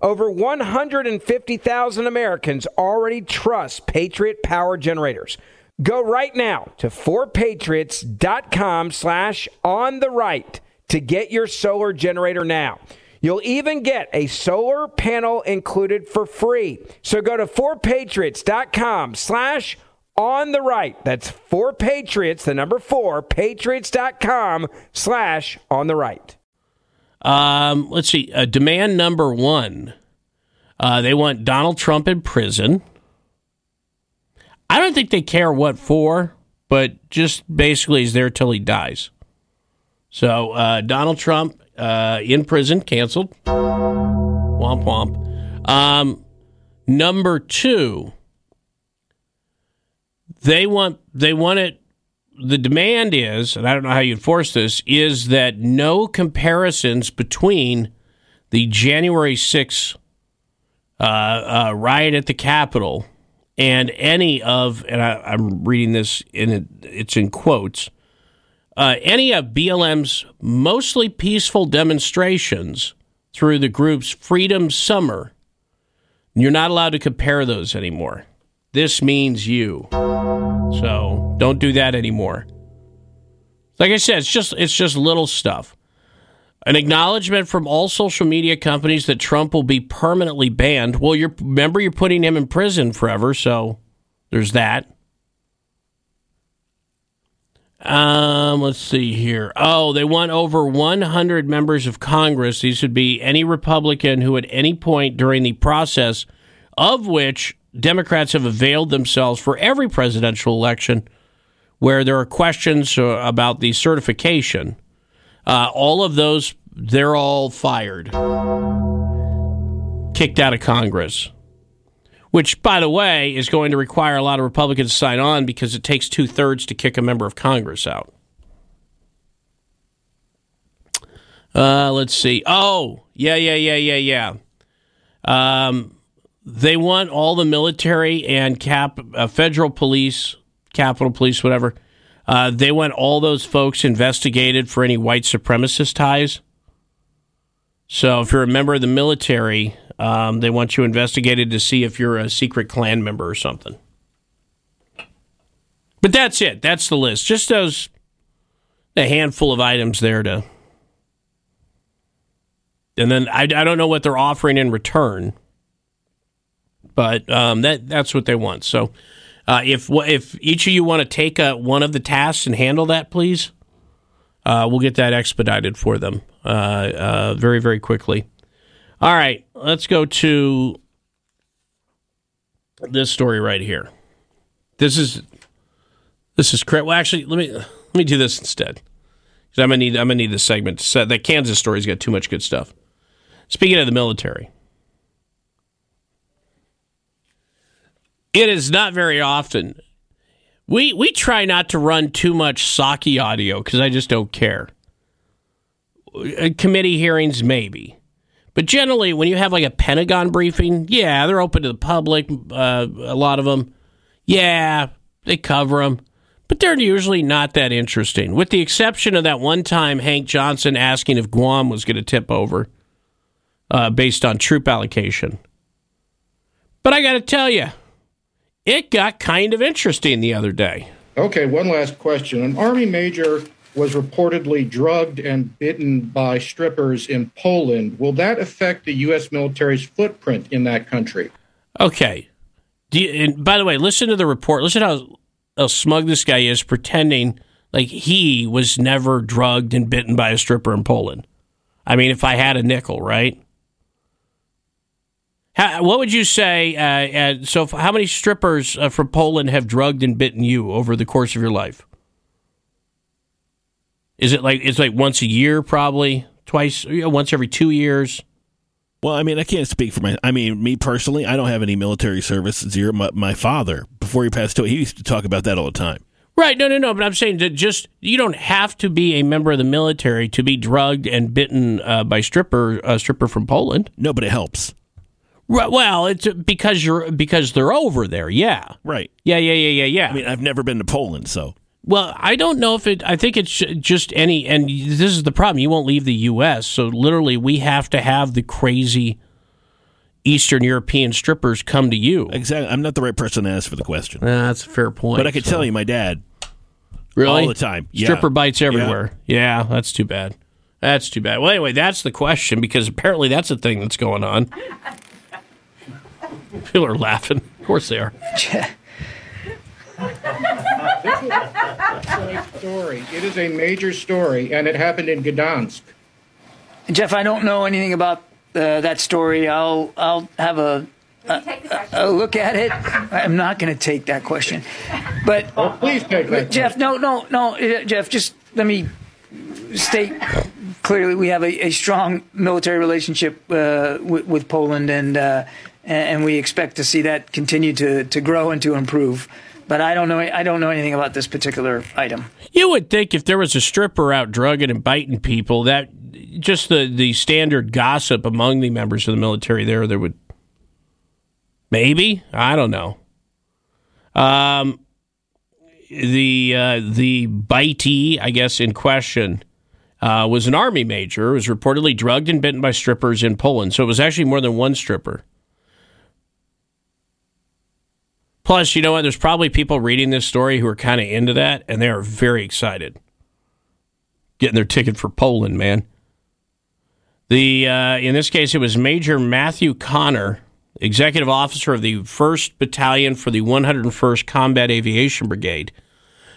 Over 150,000 Americans already trust Patriot Power Generators. Go right now to 4patriots.com slash on the right to get your solar generator now. You'll even get a solar panel included for free. So go to 4patriots.com slash on the right. That's 4patriots, the number 4, patriots.com slash on the right. Um, let's see. Uh, demand number one. Uh, they want Donald Trump in prison. I don't think they care what for, but just basically he's there till he dies. So uh, Donald Trump uh, in prison, canceled. Womp womp. Um, number two, they want they want it. The demand is, and I don't know how you enforce this, is that no comparisons between the January 6th uh, uh, riot at the Capitol and any of, and I, am reading this in it, it's in quotes, uh, any of BLM's mostly peaceful demonstrations through the group's Freedom Summer. You're not allowed to compare those anymore. This means you. So don't do that anymore. Like I said, it's just it's just little stuff. An acknowledgement from all social media companies that Trump will be permanently banned. Well, you're remember you're putting him in prison forever, so there's that. Um, let's see here. Oh, they want over 100 members of Congress. These would be any Republican who, at any point during the process of which Democrats have availed themselves for every presidential election, where there are questions uh, about the certification. Uh, all of those, they're all fired, kicked out of Congress. Which, by the way, is going to require a lot of Republicans to sign on because it takes two thirds to kick a member of Congress out. Uh, let's see. Oh, yeah, yeah, yeah, yeah, yeah. Um, they want all the military and cap uh, federal police, Capitol Police, whatever. Uh, they want all those folks investigated for any white supremacist ties. So if you're a member of the military, um, they want you investigated to see if you're a secret Klan member or something. But that's it. That's the list. Just those a handful of items there to and then I, I don't know what they're offering in return, but um, that that's what they want. So uh, if if each of you want to take uh, one of the tasks and handle that, please, uh, we'll get that expedited for them uh, uh, very very quickly. All right, let's go to this story right here. This is this is correct. Well, actually, let me let me do this instead. Because I'm gonna need I'm gonna need this segment. So that Kansas story's got too much good stuff. Speaking of the military, it is not very often. We we try not to run too much Psaki audio because I just don't care. Uh, Committee hearings, maybe. But generally, when you have like a Pentagon briefing, yeah, they're open to the public. Uh, a lot of them, yeah, they cover them, but they're usually not that interesting. With the exception of that one time Hank Johnson asking if Guam was going to tip over uh, based on troop allocation. But I got to tell you, it got kind of interesting the other day. Okay, one last question. An Army major was reportedly drugged and bitten by strippers in Poland. Will that affect the U.S. military's footprint in that country? Okay. You, and by the way, listen to the report. Listen how, how smug this guy is, pretending like he was never drugged and bitten by a stripper in Poland. I mean, if I had a nickel, right? How, what would you say? Uh, uh, so, how many strippers uh, from Poland have drugged and bitten you over the course of your life? Is it like it's like once a year, probably twice, you know, once every two years? Well, I mean, I can't speak for my. I mean, me personally, I don't have any military service. Zero. My, my father, before he passed away, he used to talk about that all the time. Right. No, no, no. But I'm saying that just you don't have to be a member of the military to be drugged and bitten uh, by stripper a stripper from Poland. No, but it helps. Right, well, it's because you're because they're over there. Yeah. Right. Yeah, yeah, yeah, yeah, yeah. I mean, I've never been to Poland, so. Well, I don't know if it. I think it's just any, and this is the problem. You won't leave the U.S., so literally, we have to have the crazy Eastern European strippers come to you. Exactly. I'm not the right person to ask for the question. Yeah, that's a fair point. But I could so. tell you, my dad, really, all the time, yeah. stripper bites everywhere. Yeah. yeah, that's too bad. That's too bad. Well, anyway, that's the question because apparently that's a thing that's going on. People are laughing. Of course they are. story. It is a major story, and it happened in Gdansk. Jeff, I don't know anything about uh, that story. I'll I'll have a, a, a look at it. I'm not going to take that question, but oh, please take that. Jeff, no, no, no, uh, Jeff. Just let me state clearly we have a, a strong military relationship uh, with, with, Poland, and uh, and we expect to see that continue to, to grow and to improve. But I don't know. I don't know anything about this particular item. You would think if there was a stripper out drugging and biting people, that just the, the standard gossip among the members of the military there, there would maybe I don't know. Um, the uh, the bitey, I guess, in question uh, was an army major. Was reportedly drugged and bitten by strippers in Poland. So it was actually more than one stripper. Plus, you know what? There's probably people reading this story who are kind of into that, and they are very excited getting their ticket for Poland, man. The uh, in this case, it was Major Matthew Connor, executive officer of the First Battalion for the 101st Combat Aviation Brigade,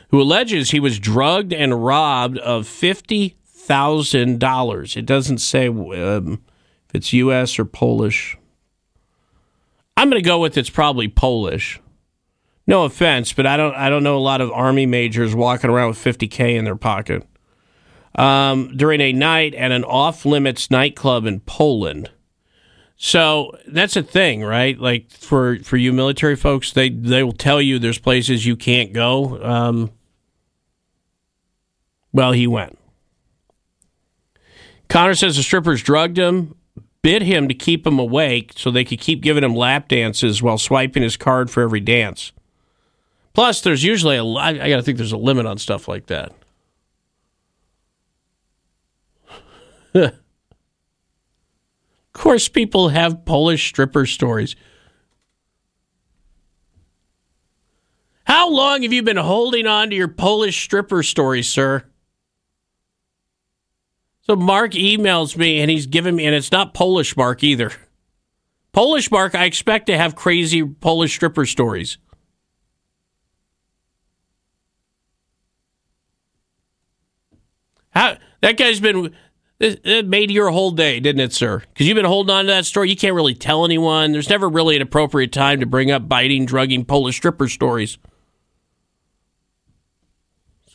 who alleges he was drugged and robbed of fifty thousand dollars. It doesn't say um, if it's U.S. or Polish. I'm going to go with it's probably Polish No offense, but I don't I don't know a lot of army majors walking around with 50k in their pocket. Um, during a night at an off limits nightclub in Poland. So that's a thing, right? Like for for you military folks, they they will tell you there's places you can't go. Um, well, he went. Connor says the strippers drugged him, bid him to keep him awake so they could keep giving him lap dances while swiping his card for every dance. Plus, there's usually a I got to think there's a limit on stuff like that. of course, people have Polish stripper stories. How long have you been holding on to your Polish stripper stories, sir? So Mark emails me and he's giving me, and it's not Polish Mark either. Polish Mark, I expect to have crazy Polish stripper stories. How that guy's been it made your whole day, didn't it, sir? Because you've been holding on to that story. You can't really tell anyone. There's never really an appropriate time to bring up biting, drugging Polish stripper stories.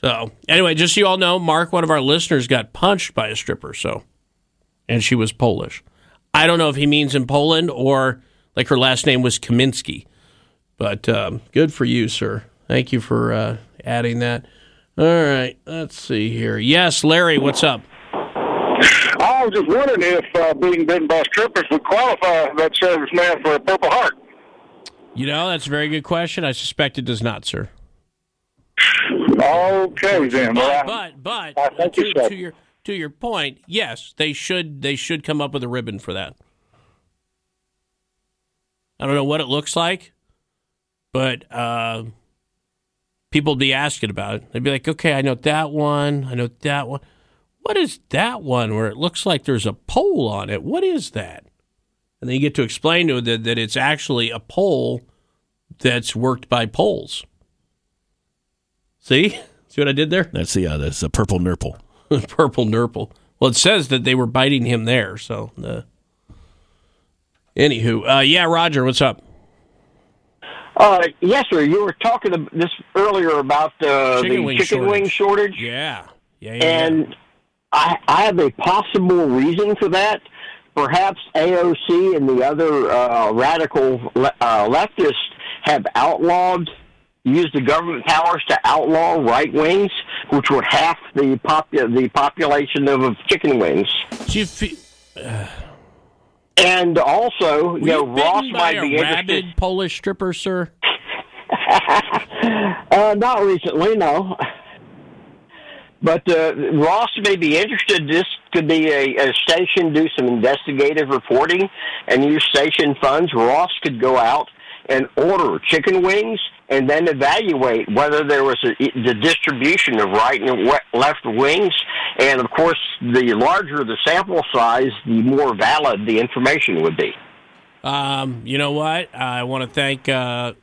So anyway, just so you all know, Mark, one of our listeners, got punched by a stripper. So, and she was Polish. I don't know if he means in Poland or like her last name was Kaminsky. But um, good for you, sir. Thank you for uh, adding that. All right, let's see here. Yes, Larry, what's up? I was just wondering if uh, being bitten by strippers would qualify that serviceman for a Purple Heart. You know, that's a very good question. I suspect it does not, sir. Okay, then. But but, but thank to, you, to your to your point, yes, they should they should come up with a ribbon for that. I don't know what it looks like, but uh, people would be asking about it. They'd be like, "Okay, I know that one. I know that one. What is that one where it looks like there's a pole on it? What is that?" And then you get to explain to them that, that it's actually a pole that's worked by poles. See? See what I did there? That's the uh, that's a purple nurple. Purple nurple. Well, it says that they were biting him there. So, uh, anywho, uh, yeah, Roger, what's up? Uh, yes, sir. You were talking this earlier about uh, Chicken the wing chicken shortage. wing shortage, Yeah, yeah, yeah. and I, I have a possible reason for that. Perhaps AOC and the other uh, radical le- uh, leftists have outlawed, used the government powers to outlaw right wings, which would half the popu- the population of, of chicken wings. Do you fe- And also, Were you know, you Ross might a be interested. Polish stripper, sir? uh, not recently, no. But uh, Ross may be interested. This could be a, a station do some investigative reporting and use station funds. Ross could go out and order chicken wings and then evaluate whether there was a, the distribution of right and left wings. And of course, the larger the sample size, the more valid the information would be. Um, you know what? I want to thank uh,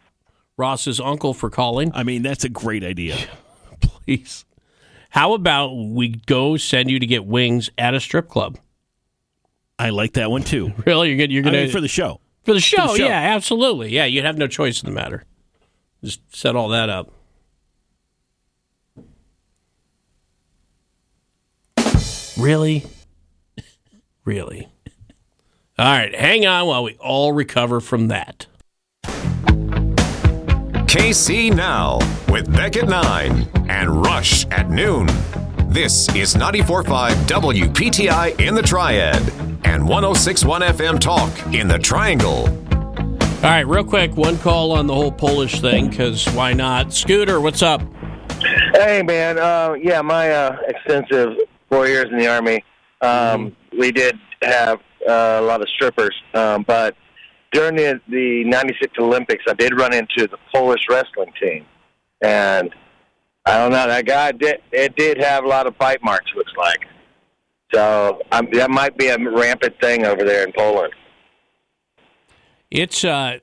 Ross's uncle for calling. I mean, that's a great idea. Please. How about we go send you to get wings at a strip club? I like that one too. Really? You're good? You're I gonna mean, for the show. For the show, For the show. yeah, absolutely. Yeah, you'd have no choice in the matter. Just set all that up. Really? Really? All right, hang on while we all recover from that. KC Now with Beck at 9 and Rush at noon. This is 94.5 WPTI in the Triad and 1061 FM Talk in the Triangle. All right, real quick, one call on the whole Polish thing, because why not? Scooter, what's up? Hey, man. Uh, yeah, my uh, extensive four years in the Army, um, we did have uh, a lot of strippers. Um, but during the, the 96 Olympics, I did run into the Polish wrestling team. And I don't know, that guy did, it did have a lot of bite marks, looks like. So um, that might be a rampant thing over there in Poland. It's uh,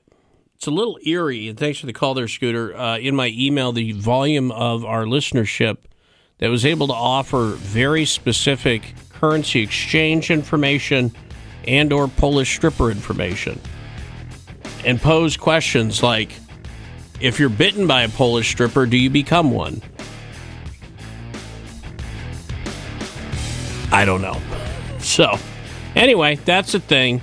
it's a little eerie, and thanks for the call there, Scooter. Uh, in my email, the volume of our listenership that was able to offer very specific currency exchange information and or Polish stripper information, and pose questions like, if you're bitten by a Polish stripper, do you become one? I don't know. So, anyway, that's the thing.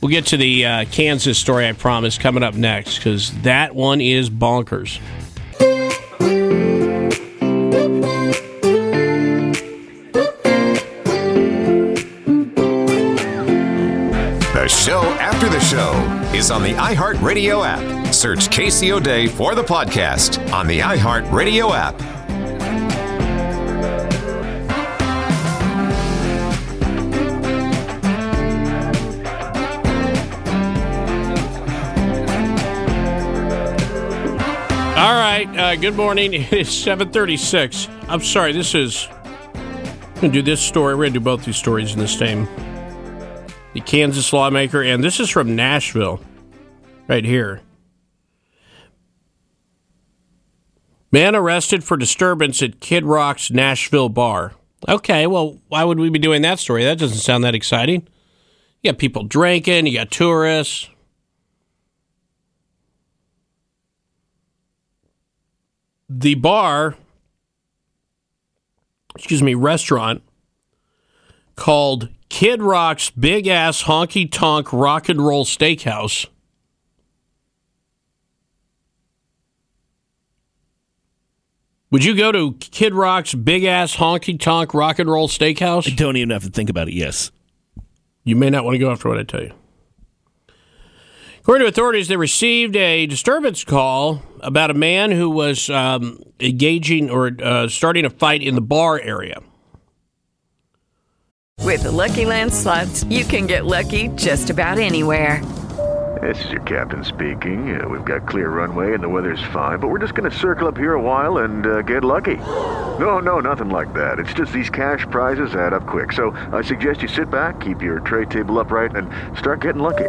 We'll get to the uh, Kansas story, I promise, coming up next, because that one is bonkers. The show after the show is on the iHeartRadio app. Search Casey O'Day for the podcast on the iHeartRadio app. Right. Uh, good morning. It's seven thirty-six. I'm sorry. This is. I'm gonna do this story. We're gonna do both these stories in the same. The Kansas lawmaker, and this is from Nashville, right here. Man arrested for disturbance at Kid Rock's Nashville bar. Okay, well, why would we be doing that story? That doesn't sound that exciting. You got people drinking. You got tourists. The bar, excuse me, restaurant called Kid Rock's Big Ass Honky Tonk Rock and Roll Steakhouse. Would you go to Kid Rock's Big Ass Honky Tonk Rock and Roll Steakhouse? I don't even have to think about it. Yes. You may not want to go after what I tell you. According to authorities, they received a disturbance call about a man who was um, engaging or uh, starting a fight in the bar area. With the Lucky Land slots, you can get lucky just about anywhere. This is your captain speaking. Uh, we've got clear runway and the weather's fine, but we're just going to circle up here a while and uh, get lucky. No, no, nothing like that. It's just these cash prizes add up quick. So I suggest you sit back, keep your tray table upright, and start getting lucky.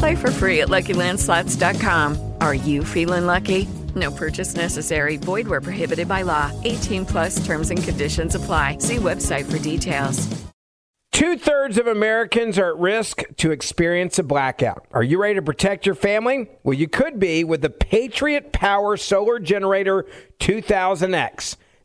Play for free at LuckyLandSlots.com. Are you feeling lucky? No purchase necessary. Void where prohibited by law. 18 plus terms and conditions apply. See website for details. Two thirds of Americans are at risk to experience a blackout. Are you ready to protect your family? Well, you could be with the Patriot Power Solar Generator 2000X.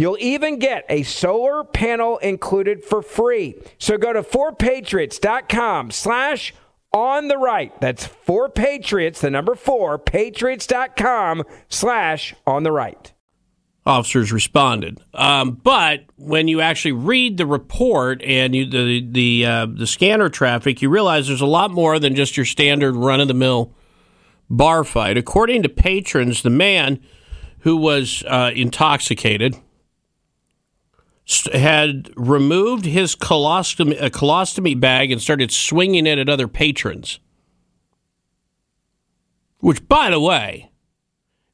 You'll even get a solar panel included for free. So go to 4patriots.com slash on the right. That's 4patriots, the number 4, patriots.com slash on the right. Officers responded, um, but when you actually read the report and you, the the uh, the scanner traffic, you realize there's a lot more than just your standard run of the mill bar fight. According to patrons, the man who was uh, intoxicated had removed his colostomy, a colostomy bag and started swinging it at other patrons. Which, by the way,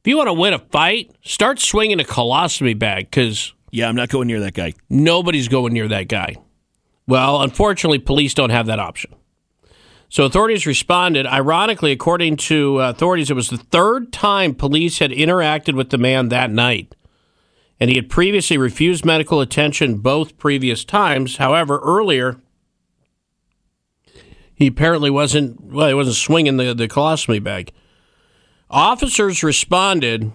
if you want to win a fight, start swinging a colostomy bag because. Yeah, I'm not going near that guy. Nobody's going near that guy. Well, unfortunately, police don't have that option. So authorities responded. Ironically, according to uh, authorities, it was the third time police had interacted with the man that night and he had previously refused medical attention both previous times. However, earlier he apparently wasn't well, he wasn't swinging the the colostomy bag. Officers responded,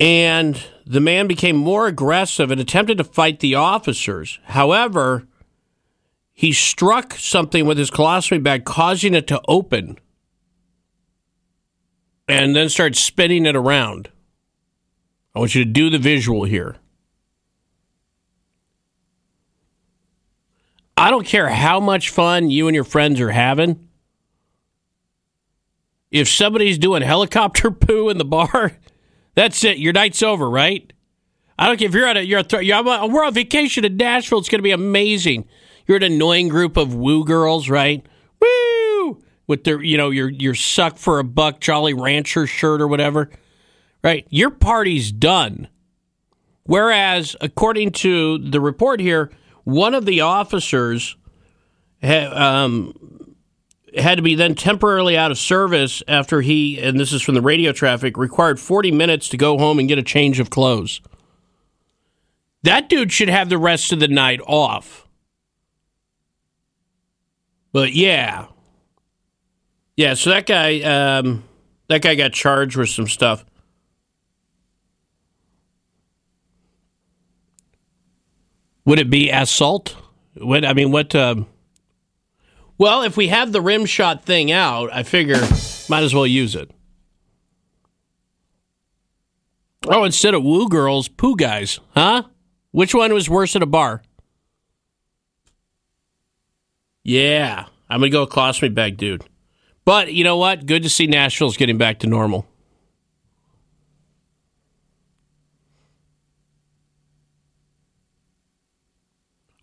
and the man became more aggressive and attempted to fight the officers. However, he struck something with his colostomy bag, causing it to open, and then started spinning it around. I want you to do the visual here. I don't care how much fun you and your friends are having. If somebody's doing helicopter poo in the bar, that's it. Your night's over, right? I don't care if you're at a you're, a, you're we're on vacation in Nashville. It's going to be amazing. You're an annoying group of woo girls, right? Woo! with their, you know, your your suck for a buck Jolly Rancher shirt or whatever, right? Your party's done. Whereas, according to the report here, one of the officers ha- um, had to be then temporarily out of service after he, and this is from the radio traffic, required 40 minutes to go home and get a change of clothes. That dude should have the rest of the night off. But yeah. Yeah, so that guy um, that guy got charged with some stuff. Would it be assault? What I mean, what? Um, well, if we have the rim shot thing out, I figure might as well use it. Oh, instead of woo girls, poo guys, huh? Which one was worse at a bar? Yeah, I'm gonna go colostomy bag, dude. But you know what? Good to see Nashville's getting back to normal.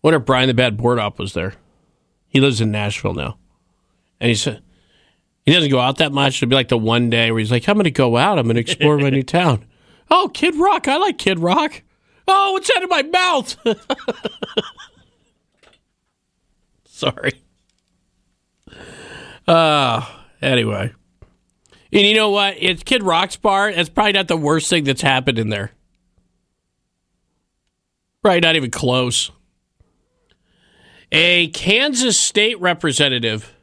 Wonder if Brian the Bad Board Op was there. He lives in Nashville now, and he said he doesn't go out that much. It'd be like the one day where he's like, "I'm going to go out. I'm going to explore my new town." Oh, Kid Rock! I like Kid Rock. Oh, what's that in my mouth? Sorry. Uh, anyway. And you know what? It's Kid Rock's bar. It's probably not the worst thing that's happened in there. Probably not even close. A Kansas state representative.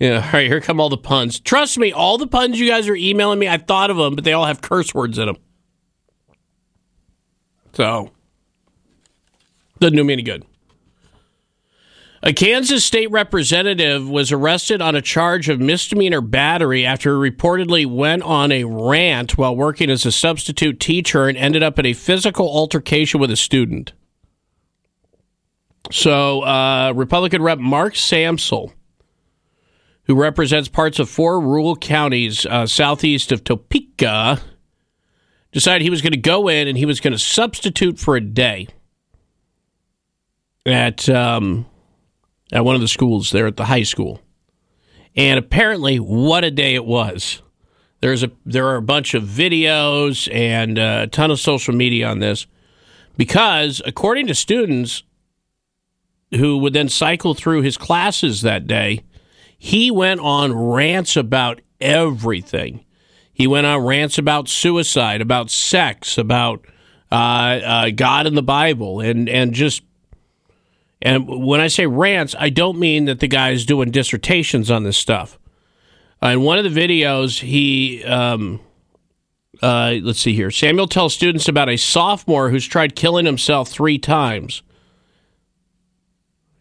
Yeah, all right, here come all the puns. Trust me, all the puns you guys are emailing me, I thought of them, but they all have curse words in them. So, doesn't do me any good. A Kansas state representative was arrested on a charge of misdemeanor battery after he reportedly went on a rant while working as a substitute teacher and ended up in a physical altercation with a student. So, uh, Republican Rep Mark Samsel, who represents parts of four rural counties uh, southeast of Topeka, decided he was going to go in and he was going to substitute for a day at um, at one of the schools there at the high school. And apparently, what a day it was. There's a there are a bunch of videos and uh, a ton of social media on this because, according to students who would then cycle through his classes that day, he went on rants about everything. He went on rants about suicide, about sex, about uh, uh, God and the Bible, and and just and when I say rants, I don't mean that the guy is doing dissertations on this stuff. Uh, in one of the videos, he um, uh, let's see here. Samsel tells students about a sophomore who's tried killing himself three times.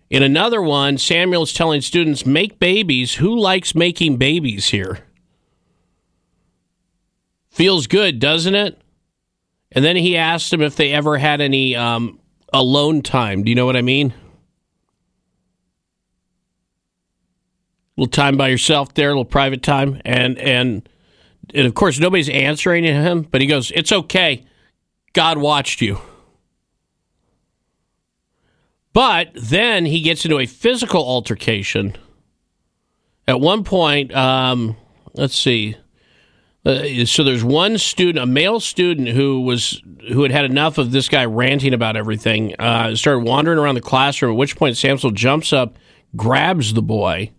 In another one, Samsel's telling students, "Make babies. Who likes making babies here?" Feels good, doesn't it? And then he asked them if they ever had any um, alone time. Do you know what I mean? A little time by yourself there, a little private time, and and and of course nobody's answering him, but he goes, "It's okay, God watched you." But then he gets into a physical altercation. At one point, um, let's see. Uh, so there's one student, a male student, who was who had had enough of this guy ranting about everything. Uh, started wandering around the classroom. At which point, Samsel jumps up, grabs the boy,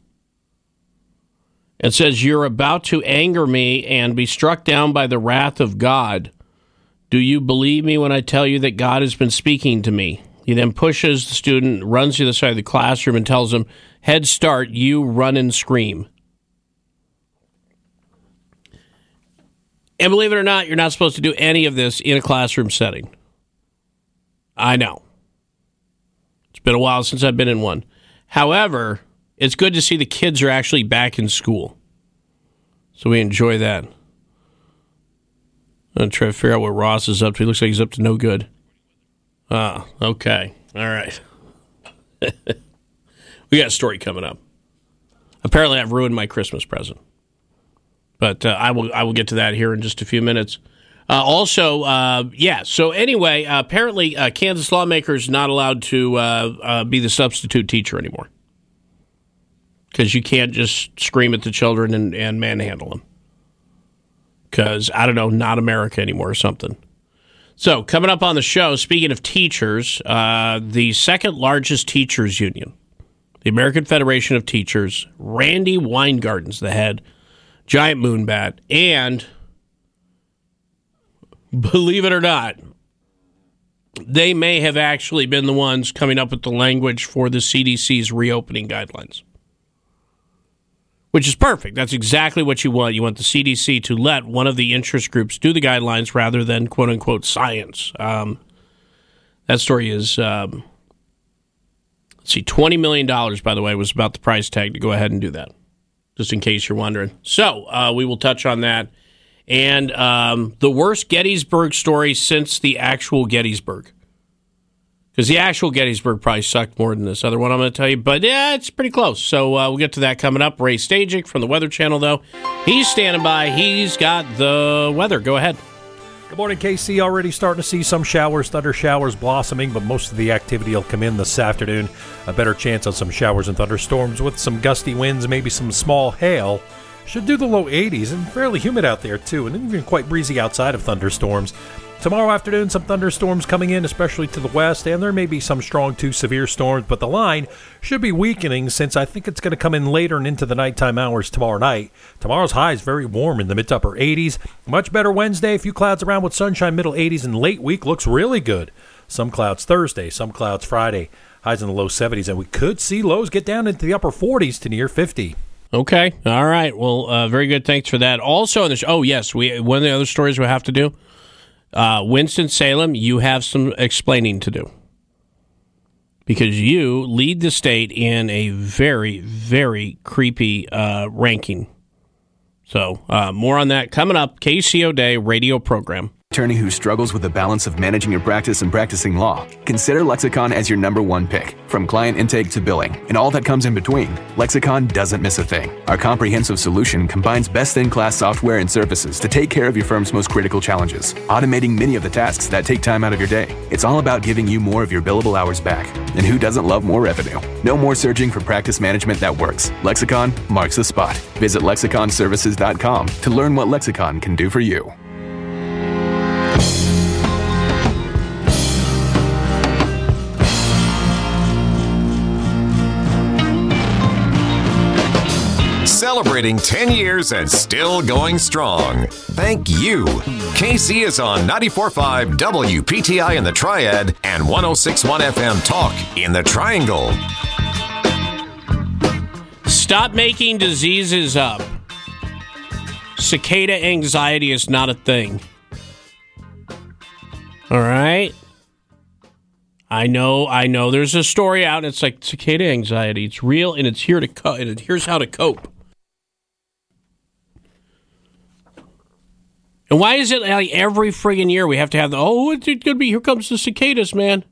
and says, You're about to anger me and be struck down by the wrath of God. Do you believe me when I tell you that God has been speaking to me? He then pushes the student, runs to the side of the classroom, and tells him, Head start, you run and scream. And believe it or not, you're not supposed to do any of this in a classroom setting. I know. It's been a while since I've been in one. However, it's good to see the kids are actually back in school. So we enjoy that. I'm trying to figure out what Ross is up to. He looks like he's up to no good. Ah, okay. All right. we got a story coming up. Apparently, I've ruined my Christmas present, but uh, I will. I will get to that here in just a few minutes. Uh, also, uh, yeah. So anyway, apparently, uh, Kansas lawmakers not allowed to uh, uh, be the substitute teacher anymore. because you can't just scream at the children and, and manhandle them. Because, I don't know, not America anymore or something. So, coming up on the show, speaking of teachers, uh, the second largest teachers union, the American Federation of Teachers, Randi Weingarten's the head, giant moonbat, and believe it or not, they may have actually been the ones coming up with the language for the CDC's reopening guidelines. Which is perfect. That's exactly what you want. You want the CDC to let one of the interest groups do the guidelines rather than quote unquote science. Um, that story is, um, let's see, $20 million, by the way, was about the price tag to go ahead and do that, just in case you're wondering. So uh, we will touch on that. And um, the worst Gettysburg story since the actual Gettysburg. Because the actual Gettysburg probably sucked more than this other one I'm going to tell you. But yeah, it's pretty close. So uh, we'll get to that coming up. Ray Stajic from the Weather Channel, though, he's standing by. He's got the weather. Go ahead. Good morning, Casey. Already starting to see some showers, thunder showers blossoming, but most of the activity will come in this afternoon. A better chance on some showers and thunderstorms with some gusty winds, maybe some small hail. Should do the low 80s and fairly humid out there too, and even quite breezy outside of thunderstorms. Tomorrow afternoon, some thunderstorms coming in, especially to the west, and there may be some strong to severe storms, but the line should be weakening since I think it's going to come in later and into the nighttime hours tomorrow night. Tomorrow's high is very warm in the mid to upper 80s. Much better Wednesday, a few clouds around with sunshine, middle 80s, and late week looks really good. Some clouds Thursday, some clouds Friday, highs in the low 70s, and we could see lows get down into the upper 40s to near 50. Okay. All right. Well, uh, very good. Thanks for that. Also, on the show, oh yes, we one of the other stories we have to do. Uh, Winston Salem, you have some explaining to do because you lead the state in a very, very creepy uh, ranking. So, uh, more on that coming up. Casey O'Day radio program. Attorney who struggles with the balance of managing your practice and practicing law, consider Lexicon as your number one pick. From client intake to billing and all that comes in between, Lexicon doesn't miss a thing. Our comprehensive solution combines best in class software and services to take care of your firm's most critical challenges, automating many of the tasks that take time out of your day. It's all about giving you more of your billable hours back. And who doesn't love more revenue? No more searching for practice management that works. Lexicon marks the spot. Visit lexiconservices.com to learn what Lexicon can do for you. Celebrating 10 years and still going strong. Thank you. Casey is on 94.5 WPTI in the Triad and 106.1 FM Talk in the Triangle. Stop making diseases up. Cicada anxiety is not a thing. All right. I know, I know. There's a story out, and it's like cicada anxiety. It's real, and it's here to cut, and here's how to cope. And why is it like every friggin' year we have to have the oh it's going to be here comes the cicadas, man?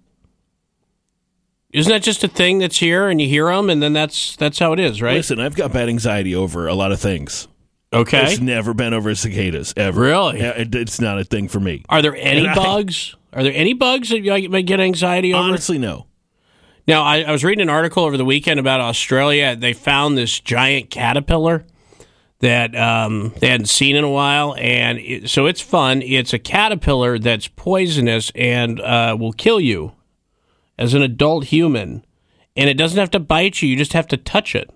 Isn't that just a thing that's here and you hear them and then that's that's how it is, right? Listen, I've got bad anxiety over a lot of things. Okay. It's never been over cicadas ever. Really? It- it's not a thing for me. Are there any And I- bugs? Are there any bugs that you might get anxiety over? Honestly, no. Now, I, I was reading an article over the weekend about Australia. They found this giant caterpillar that um, they hadn't seen in a while, and it, so it's fun. It's a caterpillar that's poisonous and uh, will kill you as an adult human, and it doesn't have to bite you. You just have to touch it.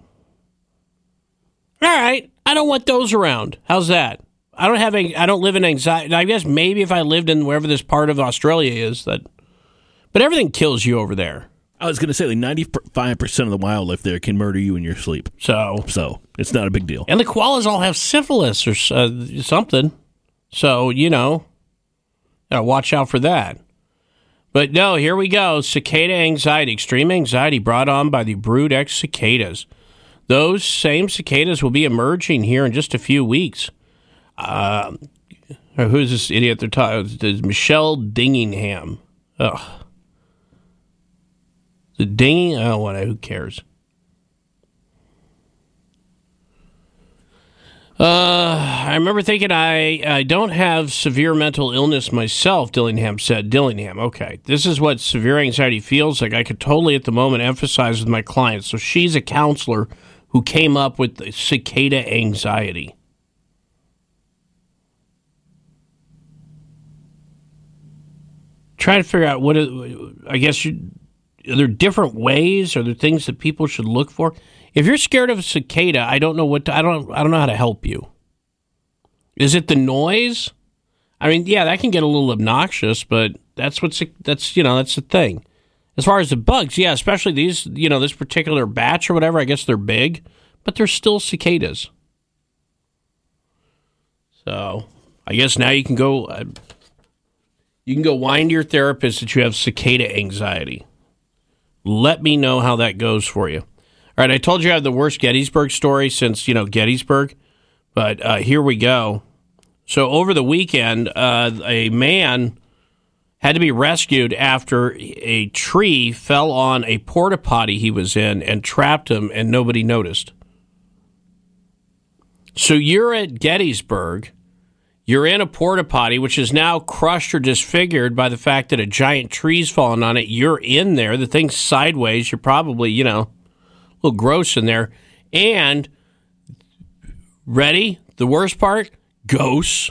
All right, I don't want those around. How's that? I don't have. any, I don't live in anxiety. I guess maybe if I lived in wherever this part of Australia is, that. But everything kills you over there. I was going to say like ninety five percent of the wildlife there can murder you in your sleep. So, so it's not a big deal. And the koalas all have syphilis or uh, something. So, you know, gotta watch out for that. But no, here we go. Cicada anxiety, extreme anxiety brought on by the Brood X cicadas. Those same cicadas will be emerging here in just a few weeks. Um, who's this idiot? They're talking. Michelle Dingingham. Ugh. The dinging. Oh, what? Who cares? Uh, I remember thinking I, I don't have severe mental illness myself, Dillingham said. Dillingham, okay. This is what severe anxiety feels like. I could totally at the moment emphasize with my clients. So she's a counselor who came up with the cicada anxiety. Trying to figure out what I guess are there different ways? Are there things that people should look for? If you're scared of a cicada, I don't know what to, I don't I don't know how to help you. Is it the noise? I mean, yeah, that can get a little obnoxious, but that's what's that's you know that's the thing. As far as the bugs, yeah, especially these, you know, this particular batch or whatever. I guess they're big, but they're still cicadas. So I guess now you can go. Uh, you can go to your therapist that you have cicada anxiety. Let me know how that goes for you. All right, I told you I have the worst Gettysburg story since you know Gettysburg, but uh, here we go. So over the weekend, uh, a man had to be rescued after a tree fell on a porta potty he was in and trapped him, and nobody noticed. So you're at Gettysburg. You're in a porta potty, which is now crushed or disfigured by the fact that a giant tree's fallen on it. You're in there. The thing's sideways. You're probably, you know, a little gross in there. And ready? The worst part? Ghosts.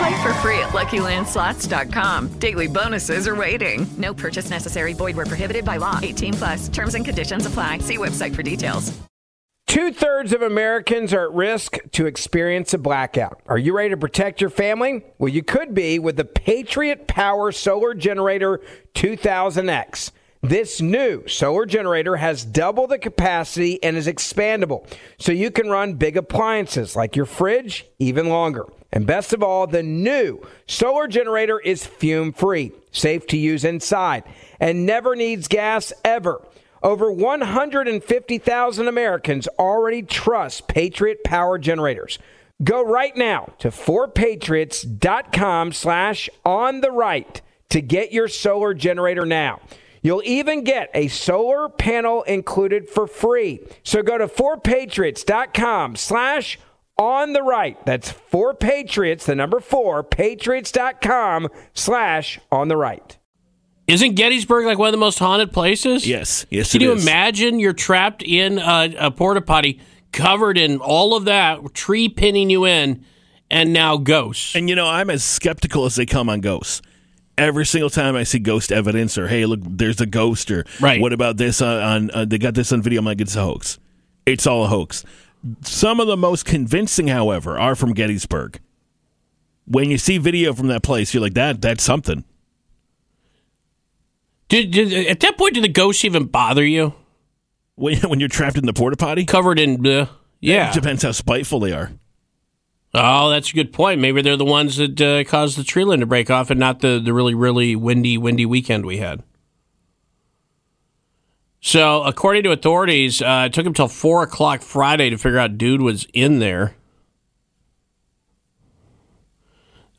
Play for free at LuckyLandSlots.com. Daily bonuses are waiting. No purchase necessary. Void where prohibited by law. 18 plus. Terms and conditions apply. See website for details. Two thirds of Americans are at risk to experience a blackout. Are you ready to protect your family? Well, you could be with the Patriot Power Solar Generator 2000X. This new solar generator has double the capacity and is expandable, so you can run big appliances like your fridge even longer. And best of all, the new solar generator is fume free, safe to use inside, and never needs gas ever. Over 150,000 Americans already trust Patriot Power Generators. Go right now to 4patriots.com slash on the right to get your solar generator now. You'll even get a solar panel included for free. So go to 4patriots.com slash on the right. That's for Patriots, the number 4, patriots.com slash on the right. Isn't Gettysburg like one of the most haunted places? Yes, yes. Can it you is. imagine you're trapped in a, a porta potty covered in all of that, tree pinning you in, and now ghosts? And you know, I'm as skeptical as they come on ghosts. Every single time I see ghost evidence, or hey, look, there's a ghost, or Right. what about this on? on uh, they got this on video. I'm like, it's a hoax. It's all a hoax. Some of the most convincing, however, are from Gettysburg. When you see video from that place, you're like, that that's something. Did, did, at that point, do the ghosts even bother you? When, when you're trapped in the porta potty, Covered in, uh, yeah. it depends how spiteful they are. Oh, that's a good point. Maybe they're the ones that uh, caused the tree limb to break off, and not the, the really really windy windy weekend we had. So, according to authorities, uh, it took them till four o'clock Friday to figure out dude was in there.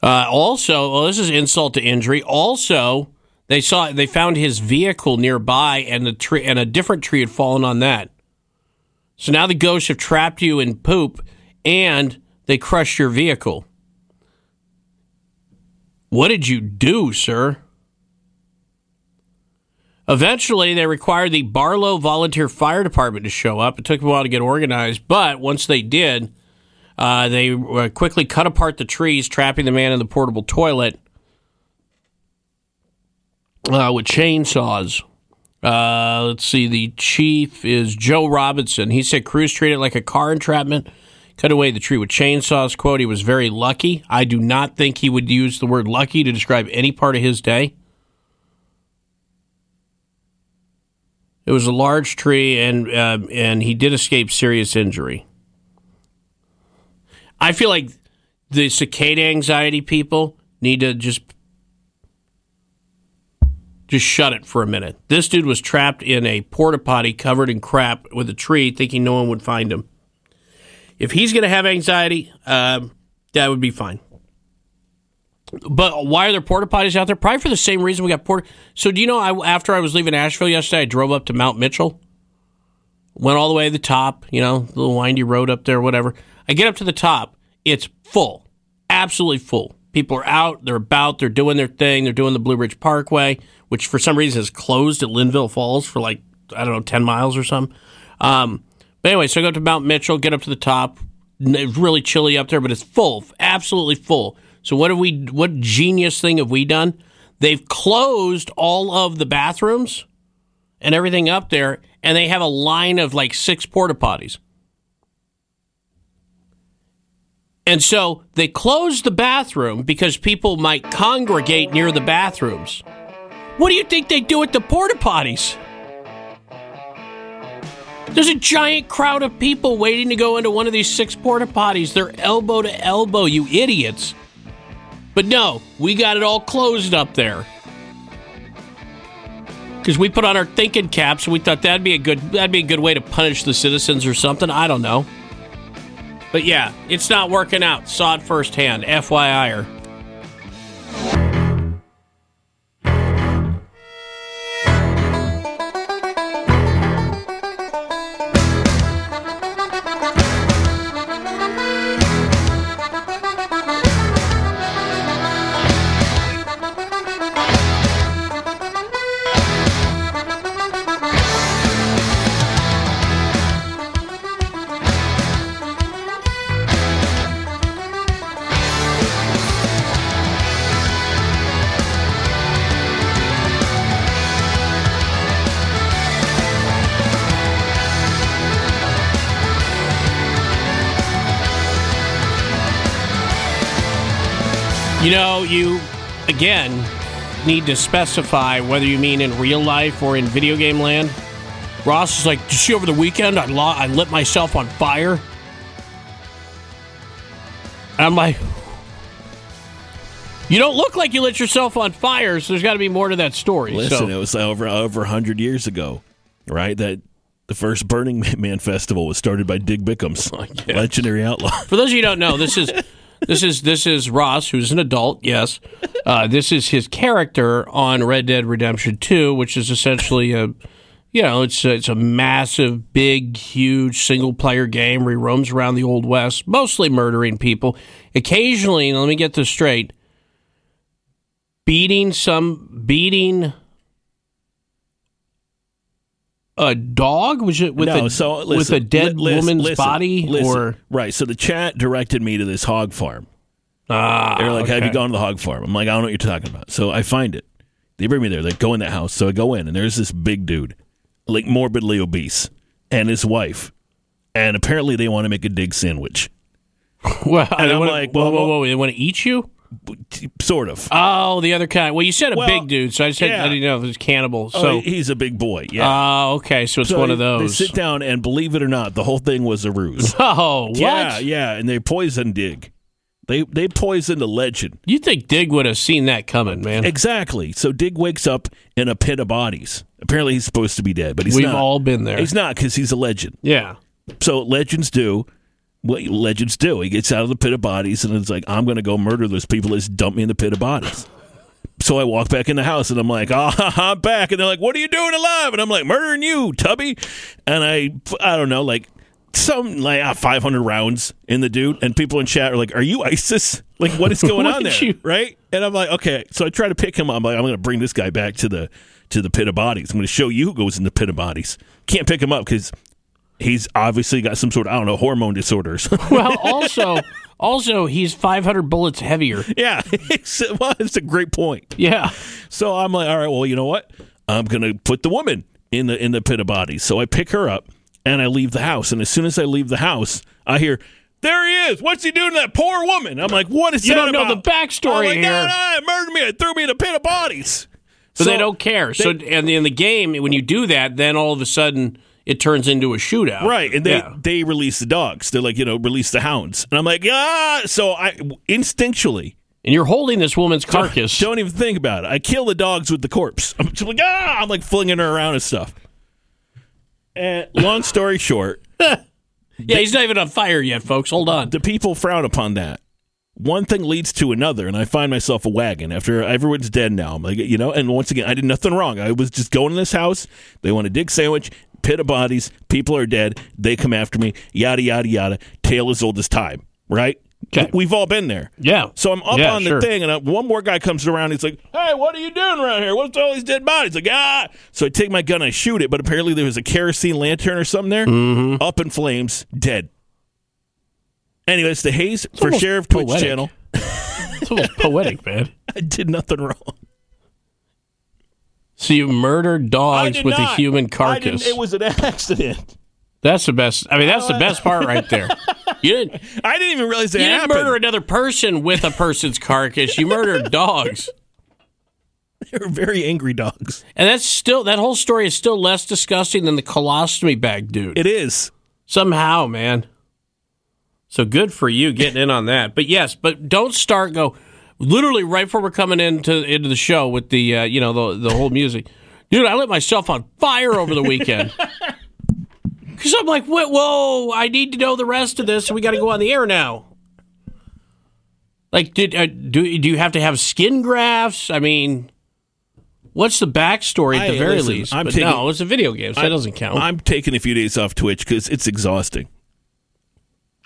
Uh, also, well, this is insult to injury. Also, they saw they found his vehicle nearby, and the tree and a different tree had fallen on that. So now the ghosts have trapped you in poop, and they crushed your vehicle. What did you do, sir? Eventually, they required the Barlow Volunteer Fire Department to show up. It took them a while to get organized, but once they did, uh, they uh, quickly cut apart the trees, trapping the man in the portable toilet uh, with chainsaws. Uh, let's see. The chief is Joe Robinson. He said crews treated it like a car entrapment. Cut away the tree with chainsaws. Quote, he was very lucky. I do not think he would use the word lucky to describe any part of his day. It was a large tree, and uh, and he did escape serious injury. I feel like the cicada anxiety people need to just just shut it for a minute. This dude was trapped in a porta potty covered in crap with a tree, thinking no one would find him. If he's going to have anxiety, um, that would be fine. But why are there porta potties out there? Probably for the same reason we got porta. So do you know? I, after I was leaving Asheville yesterday, I drove up to Mount Mitchell, went all the way to the top. You know, the little windy road up there, whatever. I get up to the top. It's full, absolutely full. People are out. They're about. They're doing their thing. They're doing the Blue Ridge Parkway, which for some reason is closed at Linville Falls for like I don't know ten miles or something. Um, but anyway, so I go up to Mount Mitchell, get up to the top. It's really chilly up there, but it's full, absolutely full. So what have we? What genius thing have we done? They've closed all of the bathrooms and everything up there, and they have a line of like six porta potties. And so they closed the bathroom because people might congregate near the bathrooms. What do you think they do at the porta potties? There's a giant crowd of people waiting to go into one of these six porta potties. They're elbow to elbow, you idiots. But no, we got it all closed up there. Because we put on our thinking caps and we thought that'd be a good that'd be a good way to punish the citizens or something. I don't know. But yeah, it's not working out. Saw it firsthand. FYI. You er. You again need to specify whether you mean in real life or in video game land. Ross is like, "Did you see over the weekend? I lo- I lit myself on fire." And I'm like, "You don't look like you lit yourself on fire, so there's got to be more to that story." Listen, so, it was over over hundred years ago, right? That the first Burning Man festival was started by Dig Bickham's legendary outlaw. For those of you who don't know, this is this is this is Ross, who's an adult. Yes, uh, this is his character on Red Dead Redemption Two, which is essentially a, you know, it's a, it's a massive, big, huge single player game where he roams around the old west, mostly murdering people. Occasionally, let me get this straight, beating some beating. A dog was it with no, a so with a dead li- listen, woman's listen, body listen. or right? So the chat directed me to this hog farm. Ah, They're like, "Have you gone to the hog farm?" I'm like, "I don't know what you're talking about." So I find it. They bring me there. They go in that house. So I go in, and there's this big dude, like morbidly obese, and his wife, and apparently they want to make a dig sandwich. Well, and I'm wanna- like, whoa, well, whoa, whoa! They want to eat you? Sort of. Oh, the other kind. Well, you said a Well, big dude, so I said yeah. I didn't know if it was cannibal. Oh, So, he's a big boy. Yeah. Oh, okay. So it's So one of those. They sit down and believe it or not, the whole thing was a ruse. Oh, what? Yeah, yeah, and they poisoned Dig. They they poisoned a legend. You think Dig would have seen that coming, man? Exactly. So Dig wakes up in a pit of bodies. Apparently, he's supposed to be dead, but he's We've not. all been there. He's not because he's a legend. Yeah. So legends do what legends do. He gets out of the pit of bodies and it's like, I'm going to go murder those people that dump me in the pit of bodies. So I walk back in the house and I'm like, oh, I'm back. And they're like, what are you doing alive? And I'm like, murdering you, Tubby. And I, I don't know, like some like ah, 500 rounds in the dude. And people in chat are like, are you ISIS? Like, what is going on there? you- Right? And I'm like, okay. So I try to pick him up. I'm like, I'm going to bring this guy back to the to the pit of bodies. I'm going to show you who goes in the pit of bodies. Can't pick him up because he's obviously got some sort of I don't know hormone disorders. well, also, also he's 500 bullets heavier. yeah, it's, well, it's a great point. Yeah. So I'm like, all right, well, you know what? I'm gonna put the woman in the in the pit of bodies. So I pick her up and I leave the house. And as soon as I leave the house, I hear. There he is. What's he doing to that poor woman? I'm like, what is You that don't know about? the backstory I'm like, here. No, no, murdered me. It threw me in a pit of bodies. But So they don't care. so, and in the game, when you do that, then all of a sudden it turns into a shootout. Right, and they Yeah. they release the dogs. They're like, you know, release the hounds, and I'm like, ah. So I instinctually, and you're holding this woman's carcass. Don't, even think about it. I kill the dogs with the corpse. I'm just like, ah. I'm like flinging her around and stuff. And long story short, yeah, he's not even on fire yet, folks. Hold on. the people frown upon that. one thing leads to another, and I find myself a wagon after everyone's dead now. I'm like, you know, and once again, I did nothing wrong. I was just going to this house. They want a dig sandwich, pit of bodies, people are dead. They come after me, yada, yada, yada. Tale as old as time, right? Okay. We've all been there. Yeah. So I'm up Yeah, on the sure. thing, and uh, one more guy comes around. He's like, "Hey, what are you doing around here? What's all these dead bodies?" Like, ah. So I take my gun, I shoot it, but apparently there was a kerosene lantern or something there, Mm-hmm. up in flames, dead. Anyway, it's the Hayes for almost Sheriff Twitch poetic. channel. It's almost poetic, man. I did nothing wrong. So you murdered dogs with a human carcass. It was an accident. That's the best. I mean, that's the best part right there. You didn't. I didn't even realize it happened. You didn't happened. murder another person with a person's carcass. You murdered dogs, They were very angry dogs. and that's still that whole story is still less disgusting than the colostomy bag dude. It is somehow, man. So good for you getting in on that. But yes, but don't start go literally right before we're coming into into the show with the uh, you know the the whole music. Dude, I lit myself on fire over the weekend. Because I'm like, whoa, whoa, I need to know the rest of this, so we got to go on the air now. Like, did uh, do do you have to have skin grafts? I mean, what's the backstory at the I- very listen, least? I'm but taking- no, it's a video game, so that doesn't count. I'm taking a few days off Twitch because it's exhausting.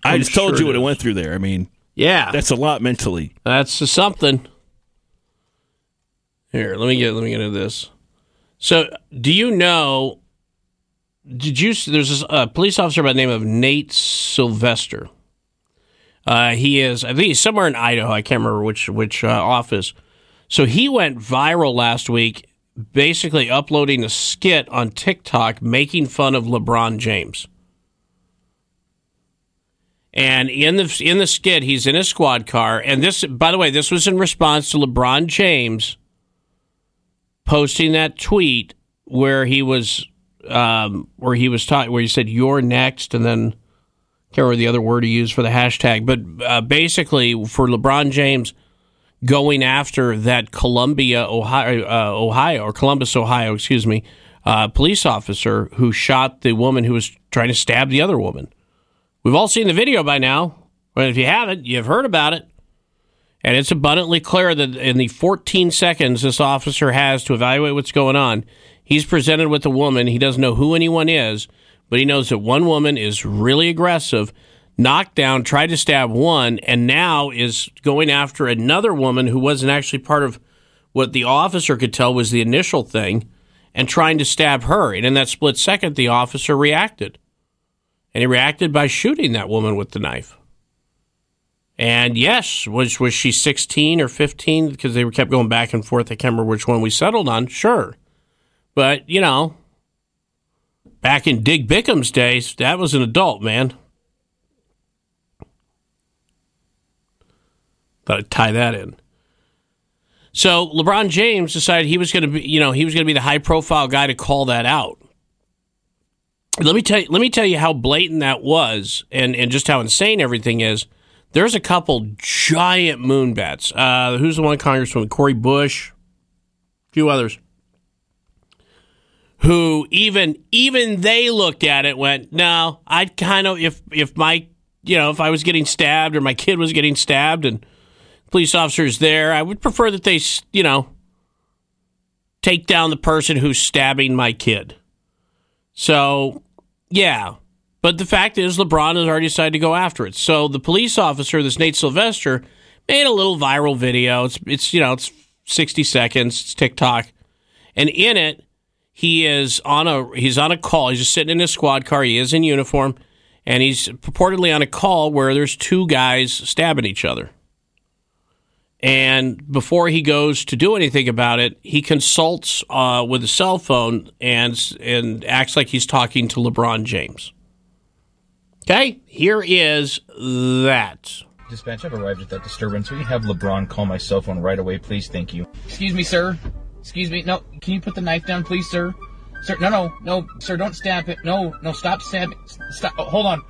I I'm just told you what I went through there. I mean, yeah, that's a lot mentally. That's something. Here, let me get let me get into this. So, do you know? Did you? There's this uh, police officer by the name of Nate Silvester. Uh, he is, I think he's somewhere in Idaho. I can't remember which which uh, office. So he went viral last week, basically uploading a skit on TikTok making fun of LeBron James. And in the in the skit, he's in a squad car. And this, by the way, this was in response to LeBron James posting that tweet where he was um, where he was talking where he said "You're next," and then can't remember the other word he used for the hashtag, but uh, basically for LeBron James going after that Columbia, Ohio, uh, Ohio or Columbus, Ohio, excuse me, uh, police officer who shot the woman who was trying to stab the other woman. We've all seen the video by now. But if you haven't, you've heard about it. And it's abundantly clear that in the 14 seconds this officer has to evaluate what's going on, he's presented with a woman. He doesn't know who anyone is, but he knows that one woman is really aggressive, knocked down, tried to stab one, and now is going after another woman who wasn't actually part of what the officer could tell was the initial thing and trying to stab her. And in that split second, the officer reacted. And he reacted by shooting that woman with the knife. And yes, was was she 16 or 15? Because they were kept going back and forth. I can't remember which one we settled on. Sure. But, you know, back in Dig Bickham's days, that was an adult, man. Thought I'd tie that in. So LeBron James decided he was going to be, you know, he was going to be the high profile guy to call that out. Let me tell you, let me tell you how blatant that was, and and just how insane everything is. There's a couple giant moon bats. Uh, who's the one Congresswoman? Cori Bush, a few others, who even even they looked at it, went, no, I'd kind of if if my you know if I was getting stabbed or my kid was getting stabbed and police officers there, I would prefer that they you know take down the person who's stabbing my kid. So, yeah. But the fact is, LeBron has already decided to go after it. So the police officer, this Nate Silvester, made a little viral video. It's, it's you know, it's 60 seconds. It's TikTok. And in it, he is on a he's on a call. He's just sitting in his squad car. He is in uniform, and he's purportedly on a call where there's two guys stabbing each other. And before he goes to do anything about it, he consults uh, with a cell phone and and acts like he's talking to LeBron James. Okay, here is that. Dispatch, I've arrived at that disturbance. Will you have LeBron call my cell phone right away, please? Thank you. Excuse me, sir. Excuse me. No, can you put the knife down, please, sir? Sir, no, no, no, sir, don't stab it. No, no, stop stabbing. Stop. Oh, hold on.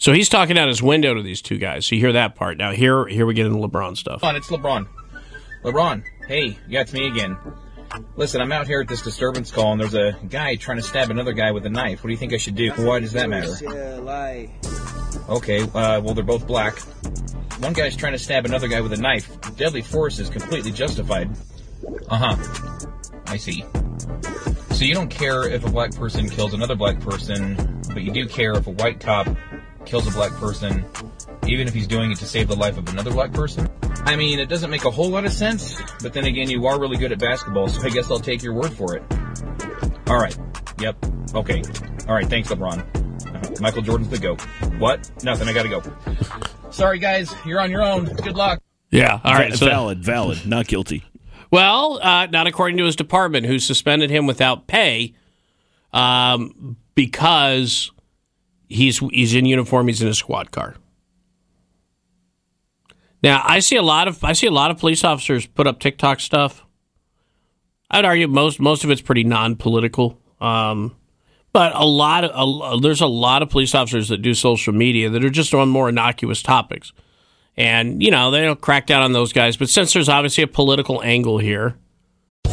So he's talking out his window to these two guys. So you hear that part. Now here here we get into LeBron stuff. It's LeBron. LeBron, hey, yeah, it's me again. Listen, I'm out here at this disturbance call, and there's a guy trying to stab another guy with a knife. What do you think I should do? Why does that matter? Okay, uh, well, they're both black. one guy's trying to stab another guy with a knife. Deadly force is completely justified. Uh huh. I see. So you don't care if a black person kills another black person, but you do care if a white cop kills a black person, even if he's doing it to save the life of another black person? I mean, it doesn't make a whole lot of sense, but then again, you are really good at basketball, so I guess I'll take your word for it. All right. Yep. Okay. All right. Thanks, LeBron. Uh, Michael Jordan's the GOAT. What? Nothing. I gotta go. Sorry, guys. You're on your own. Good luck. Yeah. All right. So- valid, valid, not guilty. Well, uh, not according to his department, who suspended him without pay um, because he's he's in uniform. He's in a squad car. Now, I see a lot of I see a lot of police officers put up TikTok stuff. I'd argue most most of it's pretty non-political, um, but a lot of a, there's a lot of police officers that do social media that are just on more innocuous topics. And, you know, they don't crack down on those guys. But since there's obviously a political angle here,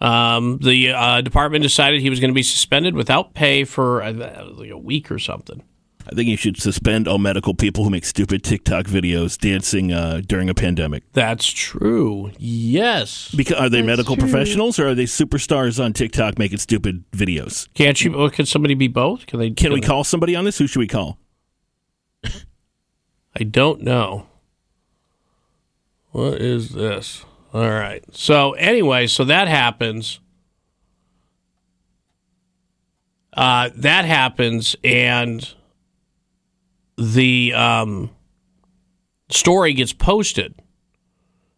Um, the uh, department decided he was going to be suspended without pay for uh, like a week or something. I think you should suspend all medical people who make stupid TikTok videos dancing uh, during a pandemic. That's true. Yes. Because are they That's medical true. professionals or are they superstars on TikTok making stupid videos? Can't you? Well, could somebody be both? Can they? Can we call somebody on this? Who should we call? I don't know. What is this? All right. So anyway, so that happens. Uh, that happens, and the um, story gets posted.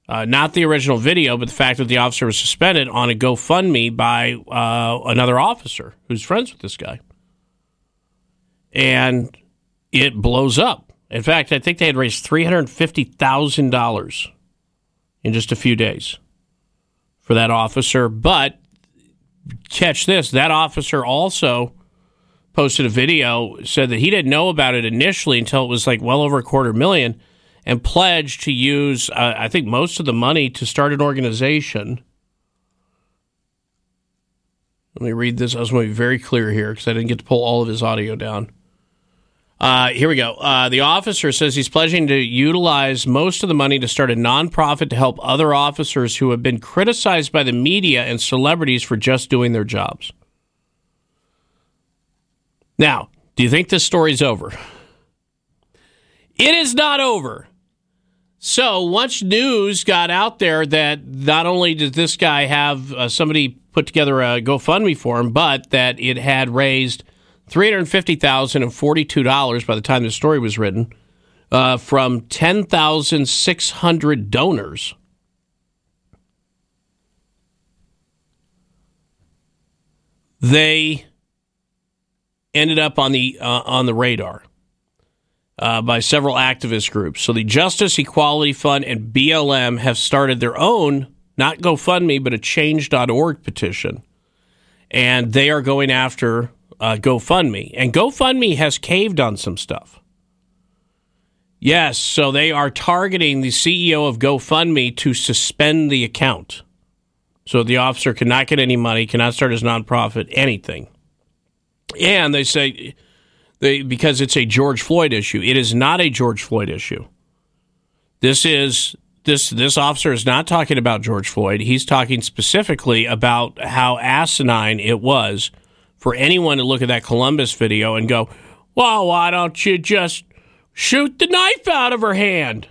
Uh, not the original video, but the fact that the officer was suspended on a GoFundMe by uh, another officer who's friends with this guy. And it blows up. In fact, I think they had raised $350,000 in just a few days for that officer. But catch this that officer also posted a video, said that he didn't know about it initially until it was like well over a quarter million, and pledged to use, uh, I think, most of the money to start an organization. Let me read this. I was going to be very clear here because I didn't get to pull all of his audio down. Uh, here we go. Uh, the officer says he's pledging to utilize most of the money to start a nonprofit to help other officers who have been criticized by the media and celebrities for just doing their jobs. Now, do you think this story's over? It is not over. So once news got out there that not only did this guy have uh, somebody put together a GoFundMe for him, but that it had raised three hundred fifty thousand and forty-two dollars by the time the story was written uh, from ten thousand six hundred donors. They ended up on the uh, on the radar uh, by several activist groups. So the Justice Equality Fund and BLM have started their own, not GoFundMe, but a Change.org petition, and they are going after uh, GoFundMe. And GoFundMe has caved on some stuff. Yes, so they are targeting the CEO of GoFundMe to suspend the account. So the officer cannot get any money, cannot start his nonprofit, anything. And they say they because it's a George Floyd issue. It is not a George Floyd issue. This is this this officer is not talking about George Floyd. He's talking specifically about how asinine it was for anyone to look at that Columbus video and go, "Well, why don't you just shoot the knife out of her hand?"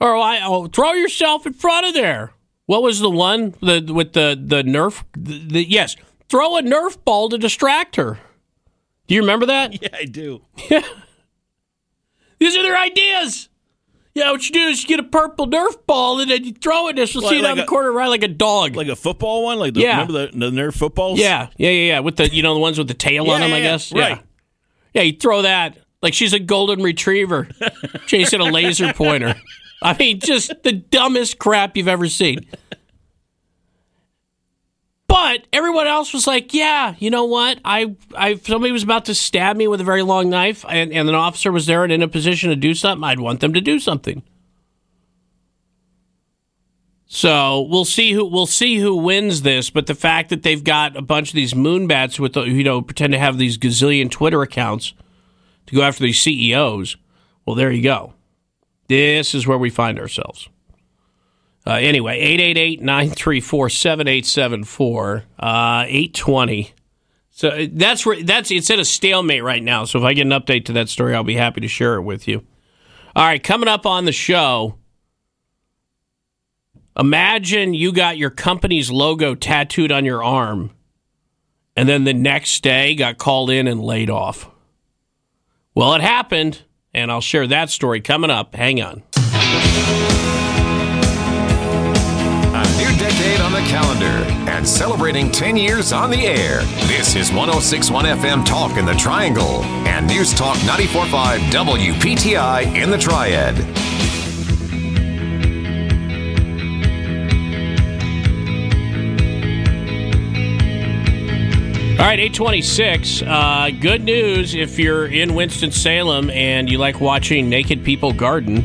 Or why oh, throw yourself in front of there. What was the one the with the the Nerf? The, the, yes, throw a Nerf ball to distract her. Do you remember that? Yeah, I do. Yeah. These are their ideas. Yeah, what you do is you get a purple Nerf ball and then you throw it. This will Like- see it like down the corner, right like a dog. Like a football one? Like the, Yeah. remember the, the Nerf footballs? Yeah, yeah, yeah, yeah. With the you know the ones with the tail on Yeah, them, I yeah, yeah. guess. Right. Yeah. Yeah, you throw that like she's a golden retriever chasing a laser pointer. I mean, just the dumbest crap you've ever seen. But everyone else was like, "Yeah, you know what? I, I, somebody was about to stab me with a very long knife, and, and an officer was there and in a position to do something. I'd want them to do something." So we'll see who we'll see who wins this. But the fact that they've got a bunch of these moonbats with the, you know pretend to have these gazillion Twitter accounts to go after these CEOs, well, there you go. This is where we find ourselves. Uh, anyway, 888-934-7874, uh, 820. So uh, that's where that's it's at a stalemate right now. So if I get an update to that story, I'll be happy to share it with you. All right, coming up on the show. Imagine you got your company's logo tattooed on your arm, and then the next day got called in and laid off. Well, it happened, and I'll share that story coming up. Hang on. Decade on the calendar and celebrating 10 years on the air. This is 1061 FM Talk in the Triangle and News Talk 945 WPTI in the Triad. All right, 826. Uh, good news if you're in Winston-Salem and you like watching naked people garden.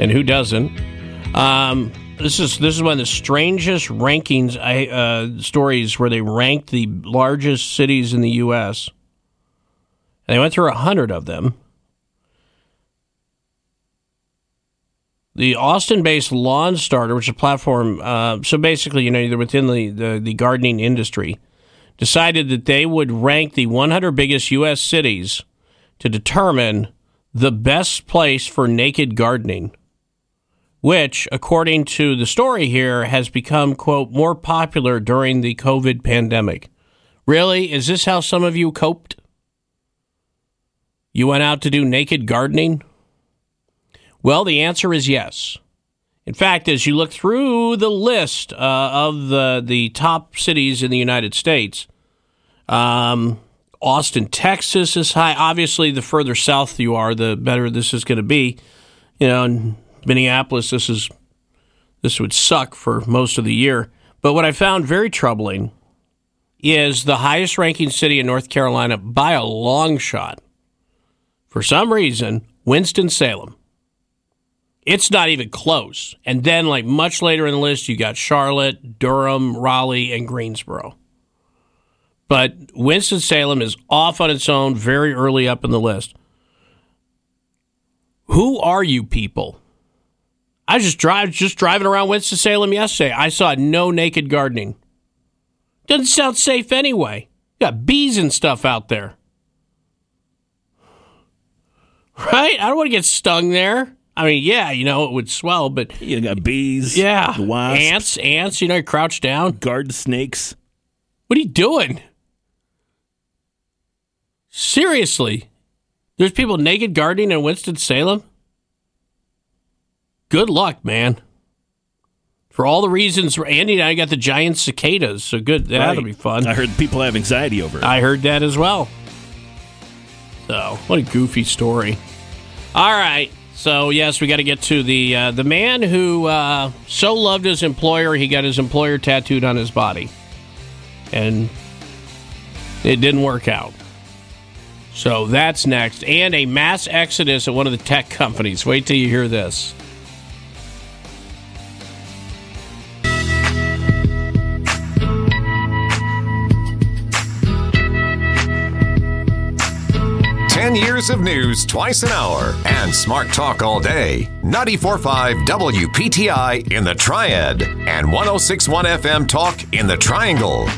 And who doesn't? Um, this is this is one of the strangest rankings I, uh, stories where they ranked the largest cities in the U.S. And they went through a hundred of them. The Austin-based Lawn Starter, which is a platform, uh, so basically, you know, they're within the, the, the gardening industry, decided that they would rank the 100 biggest U.S. cities to determine the best place for naked gardening, which, according to the story here, has become, quote, more popular during the COVID pandemic. Really? Is this how some of you coped? You went out to do naked gardening? Well, the answer is yes. In fact, as you look through the list uh, of the the top cities in the United States, um, Austin, Texas is high. Obviously, the further south you are, the better this is going to be. You know, Minneapolis, this is this would suck for most of the year. But what I found very troubling is the highest ranking city in North Carolina by a long shot. For some reason, Winston Salem. It's not even close. And then, like much later in the list, you got Charlotte, Durham, Raleigh, and Greensboro. But Winston-Salem is off on its own very early up in the list. Who are you people? I just drive just driving around Winston-Salem yesterday. I saw no naked gardening. Doesn't sound safe anyway. You got bees and stuff out there. Right? I don't want to get stung there. I mean, yeah, you know, it would swell, but You got bees. yeah, wasps, ants, ants. You know, you crouch down. garden snakes. What are you doing? Seriously, there's people naked gardening in Winston Salem. Good luck, man. For all the reasons, Andy and I got the giant cicadas, so good. That'll Right. be fun. I heard people have anxiety over it. I heard that as well. So, what a goofy story. All right. So, yes, we got to get to the uh, the man who uh, so loved his employer, he got his employer tattooed on his body. And it didn't work out. So, that's next. And a mass exodus at one of the tech companies. Wait till you hear this. Years of news twice an hour and smart talk all day. 94.5 WPTI in the Triad and 106.1 FM Talk in the Triangle.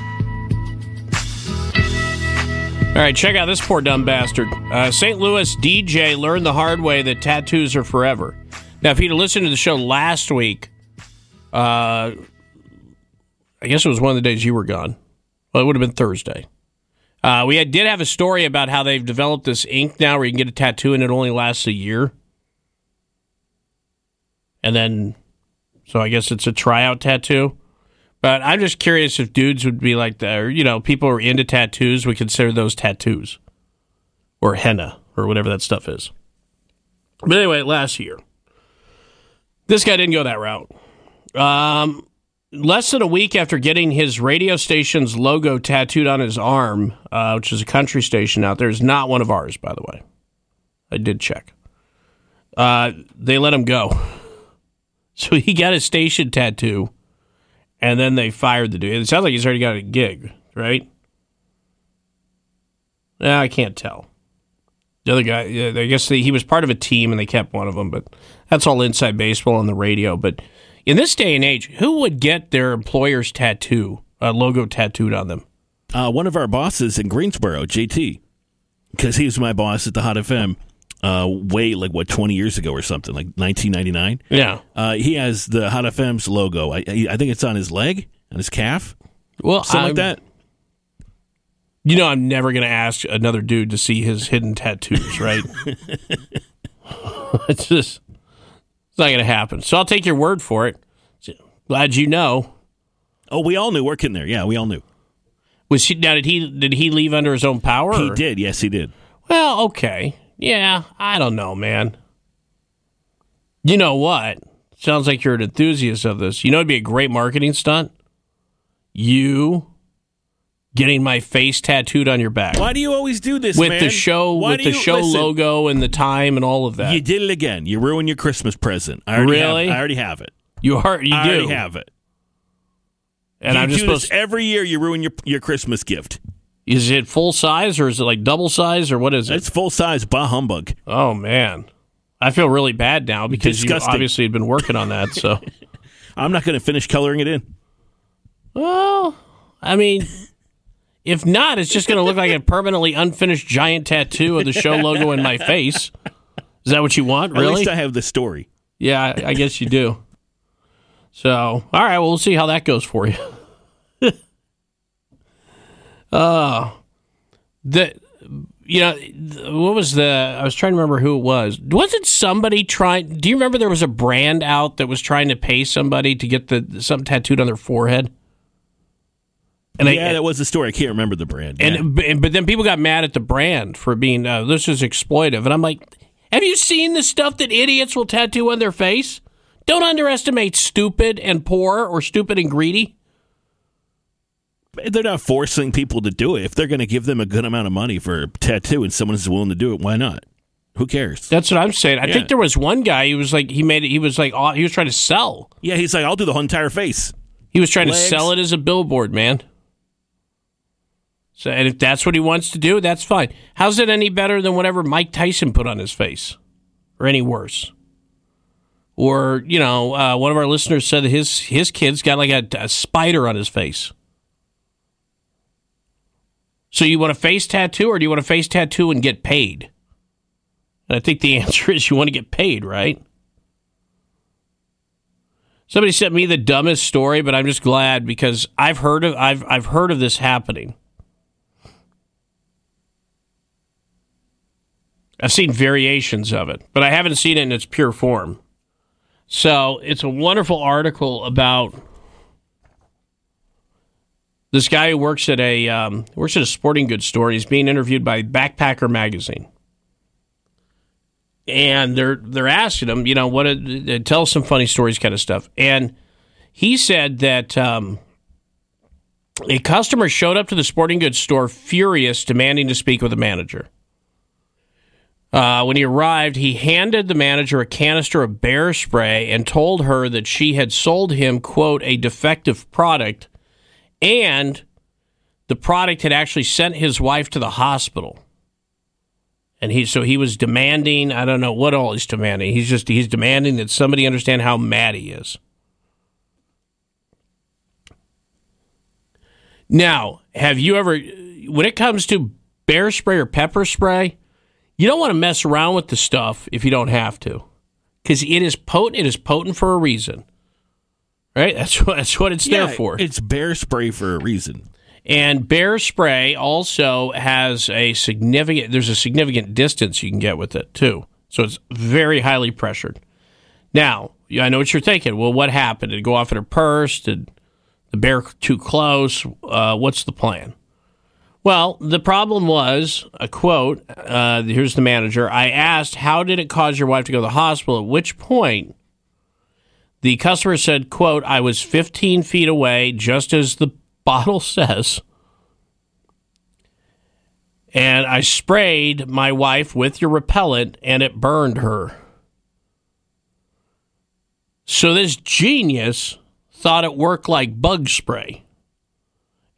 All right, check out this poor dumb bastard. Uh, St. Louis DJ learned the hard way that tattoos are forever. Now, if he'd listened to the show last week, uh, I guess it was one of the days you were gone. Well, it would have been Thursday. Uh, we had, did have a story about how they've developed this ink now where you can get a tattoo and it only lasts a year. And then, so I guess it's a tryout tattoo. But I'm just curious if dudes would be like that, or, you know, people who are into tattoos would consider those tattoos or henna or whatever that stuff is. But anyway, last year, this guy didn't go that route. Um, less than a week after getting his radio station's logo tattooed on his arm, uh, which is a country station out there, is not one of ours, by the way. I did check. Uh, they let him go. So he got a station tattoo, and then they fired the dude. It sounds like he's already got a gig, right? Yeah, I can't tell. The other guy, I guess he was part of a team and they kept one of them, but that's all inside baseball on the radio. But in this day and age, who would get their employer's tattoo, a logo tattooed on them? Uh, one of our bosses in Greensboro, JT, because he was my boss at the Hot FM uh, way like what twenty years ago or something, like nineteen ninety nine. Yeah, uh, he has the Hot FM's logo. I, I think it's on his leg, on his calf. Well, something I'm- like that. You know, I'm never going to ask another dude to see his hidden tattoos, right? it's just, it's not going to happen. So I'll take your word for it. Glad you know. Oh, we all knew working there. Yeah, we all knew. Was he now? Did he did he leave under his own power? He or- did. Yes, he did. Well, okay. Yeah, I don't know, man. You know what? Sounds like you're an enthusiast of this. You know, it'd be a great marketing stunt. You getting my face tattooed on your back Why do you always do this with man? the show Why with the you- show listen, logo and the time and all of that. You did it again. You ruined your Christmas present. I already Really? Have, I already have it. You are you I do already have it. And you I'm just do this supposed. every year. You ruin your your Christmas gift. Is it full size or is it like double size or what is it? It's full size. Bah humbug. Oh man, I feel really bad now because you obviously had been working on that. So, I'm not going to finish coloring it in. well, I mean, if not, it's just going to look like a permanently unfinished giant tattoo of the show logo in my face. Is that what you want? At Really? least I have the story. yeah, I, I guess you do. So, all right, well, we'll see how that goes for you. uh the you know what was the I was trying to remember who it was. Wasn't somebody trying? Do you remember there was a brand out that was trying to pay somebody to get the something tattooed on their forehead? And I- yeah, that was the story. I can't remember the brand. and but- but then people got mad at the brand for being uh, this is exploitive, and I'm like, have you seen the stuff that idiots will tattoo on their face? Don't underestimate stupid and poor or stupid and greedy. they're not forcing people to do it. If they're going to give them a good amount of money for a tattoo and someone is willing to do it, why not? Who cares? That's what I'm saying. I Yeah. think there was one guy. He was like he made it. He was like he was trying to sell. Yeah, he's like, I'll do the whole entire face. He was trying Legs. to sell it as a billboard, man. So, and if that's what he wants to do, that's fine. How's it any better than whatever Mike Tyson put on his face, or any worse? Or you know, uh, one of our listeners said his his kid's got like a, a spider on his face. So you want a face tattoo, or do you want a face tattoo and get paid? And I think the answer is you want to get paid, right? Somebody sent me the dumbest story, but I'm just glad because I've heard of I've I've heard of this happening. I've seen variations of it, but I haven't seen it in its pure form. So it's a wonderful article about this guy who works at a um, works at a sporting goods store. He's being interviewed by Backpacker magazine, and they're they're asking him, you know, what uh, tell some funny stories, kind of stuff. And he said that um, a customer showed up to the sporting goods store furious, demanding to speak with a manager. Uh, when he arrived, he handed the manager a canister of bear spray and told her that she had sold him, quote, a defective product, and the product had actually sent his wife to the hospital. And he so he was demanding, I don't know what all he's demanding. He's just he's demanding that somebody understand how mad he is. Now, have you ever when it comes to bear spray or pepper spray, you don't want to mess around with the stuff if you don't have to. Cuz it is potent, it is potent for a reason. Right? That's what that's what it's Yeah, there for. It's bear spray for a reason. And bear spray also has a significant there's a significant distance you can get with it too. So it's very highly pressured. Now, I know what you're thinking. Well, what happened? Did it go off in her purse? Did the bear too close? Uh, what's the plan? Well, the problem was a quote. Uh, here's the manager. I asked, "How did it cause your wife to go to the hospital?" At which point, the customer said, "Quote: I was 15 feet away, just as the bottle says, and I sprayed my wife with your repellent, and it burned her." So this genius thought it worked like bug spray.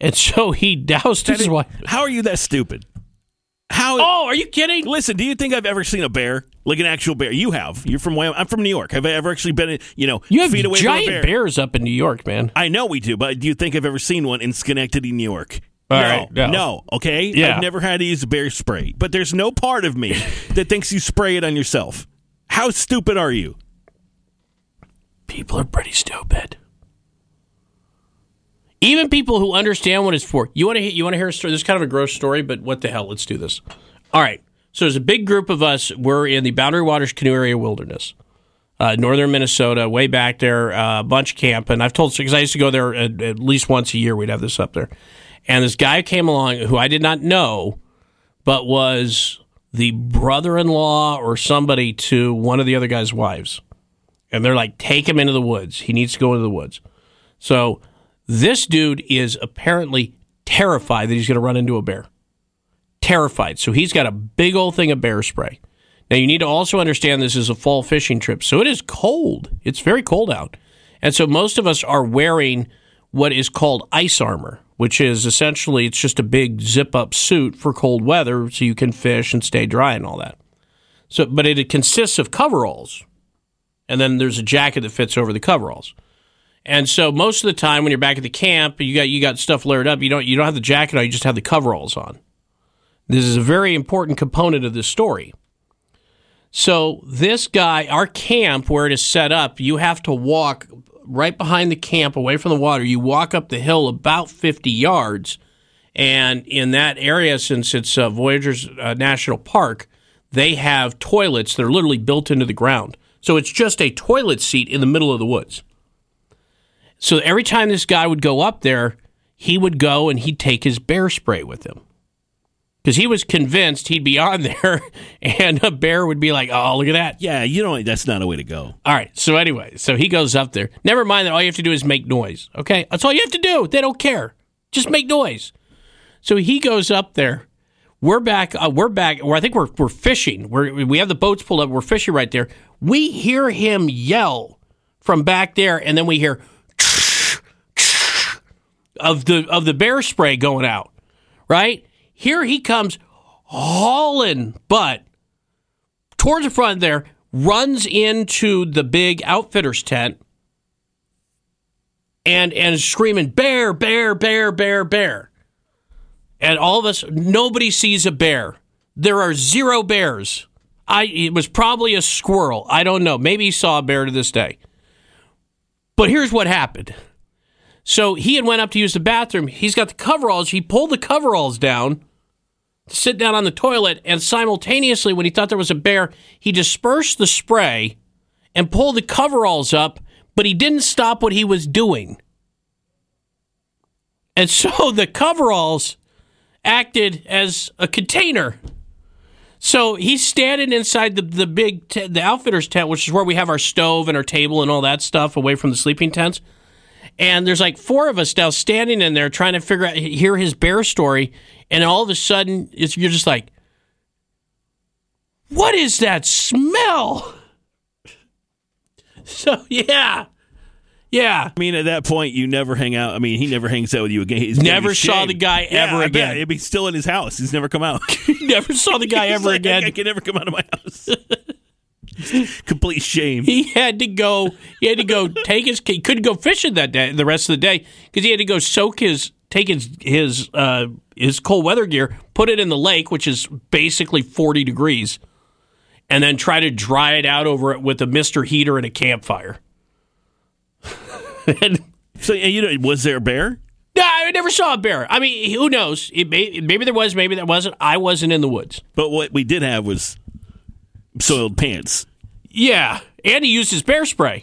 And so he doused his wife. How are you that stupid? How? Oh, are you kidding? Listen, do you think I've ever seen a bear, like an actual bear? You have. You're from Wyoming. I'm from New York. Have I ever actually been, you know, You have feet away giant from a bear? bears up in New York, man. I know we do, but do you think I've ever seen one in Schenectady, New York? No, right, no. no, okay. Yeah. I've never had to use bear spray, but there's no part of me that thinks you spray it on yourself. How stupid are you? People are pretty stupid. Even people who understand what it's for. You want to you want to hear a story? This is kind of a gross story, but what the hell? Let's do this. All right. So there's a big group of us. We're in the Boundary Waters Canoe Area Wilderness, uh, northern Minnesota, way back there. uh, bunch camping. I've told because I used to go there at, at least once a year. We'd have this up there, and this guy came along who I did not know, but was the brother-in-law or somebody to one of the other guy's wives and they're like, take him into the woods. He needs to go into the woods. So this dude is apparently terrified that he's going to run into a bear. Terrified. So he's got a big old thing of bear spray. Now you need to also understand this is a fall fishing trip. So it is cold. It's very cold out. And so most of us are wearing what is called ice armor, which is essentially it's just a big zip up suit for cold weather so you can fish and stay dry and all that. So but it consists of coveralls and then there's a jacket that fits over the coveralls. And so most of the time when you're back at the camp, you got you got stuff layered up. You don't you don't have the jacket on, you just have the coveralls on. This is a very important component of this story. So this guy, our camp where it is set up, you have to walk right behind the camp away from the water. You walk up the hill about 50 yards. And in that area, since it's uh, Voyageurs uh, National Park, they have toilets that are literally built into the ground. So it's just a toilet seat in the middle of the woods. So every time this guy would go up there, he would go and he'd take his bear spray with him. Because he was convinced he'd be on there and a bear would be like, oh, look at that. Yeah, you know that's not a way to go. All right. So anyway, so he goes up there. Never mind that all you have to do is make noise. Okay? That's all you have to do. They don't care. Just make noise. So he goes up there. We're back. Uh, we're back. Or I think we're we're fishing. We're we have the boats pulled up. We're fishing right there. We hear him yell from back there, and then we hear of the of the bear spray going out. Right here, he comes hauling butt towards the front there, runs into the big outfitter's tent, and and screaming bear, bear, bear, bear, bear. And all of us, nobody sees a bear. There are zero bears. I it was probably a squirrel. I don't know. Maybe he saw a bear to this day. But here's what happened. So he had went up to use the bathroom. He's got the coveralls. He pulled the coveralls down to sit down on the toilet, and simultaneously, when he thought there was a bear, he dispersed the spray and pulled the coveralls up, but he didn't stop what he was doing. And so the coveralls acted as a container. So he's standing inside the, the big t- the outfitter's tent, which is where we have our stove and our table and all that stuff away from the sleeping tents. And there's like four of us now standing in there trying to figure out hear his bear story, and all of a sudden it's, you're just like, "What is that smell?" So yeah, Yeah. I mean, at that point, you never hang out. I mean, he never hangs out with you again. He's Never saw the guy Yeah, ever I again. He'd be still in his house. He's never come out. Never saw the guy ever like, again. I can never come out of my house. Complete shame. He had to go. He had to go take his. He couldn't go fishing that day. The rest of the day because he had to go soak his, take his his uh, his cold weather gear, put it in the lake, which is basically forty degrees, and then try to dry it out over it with a Mister heater and a campfire. and, so, you know, was there a bear? no, I never saw a bear. I mean, who knows? It may, maybe there was, maybe there wasn't. I wasn't in the woods. But what we did have was soiled pants. Yeah, and he used his bear spray.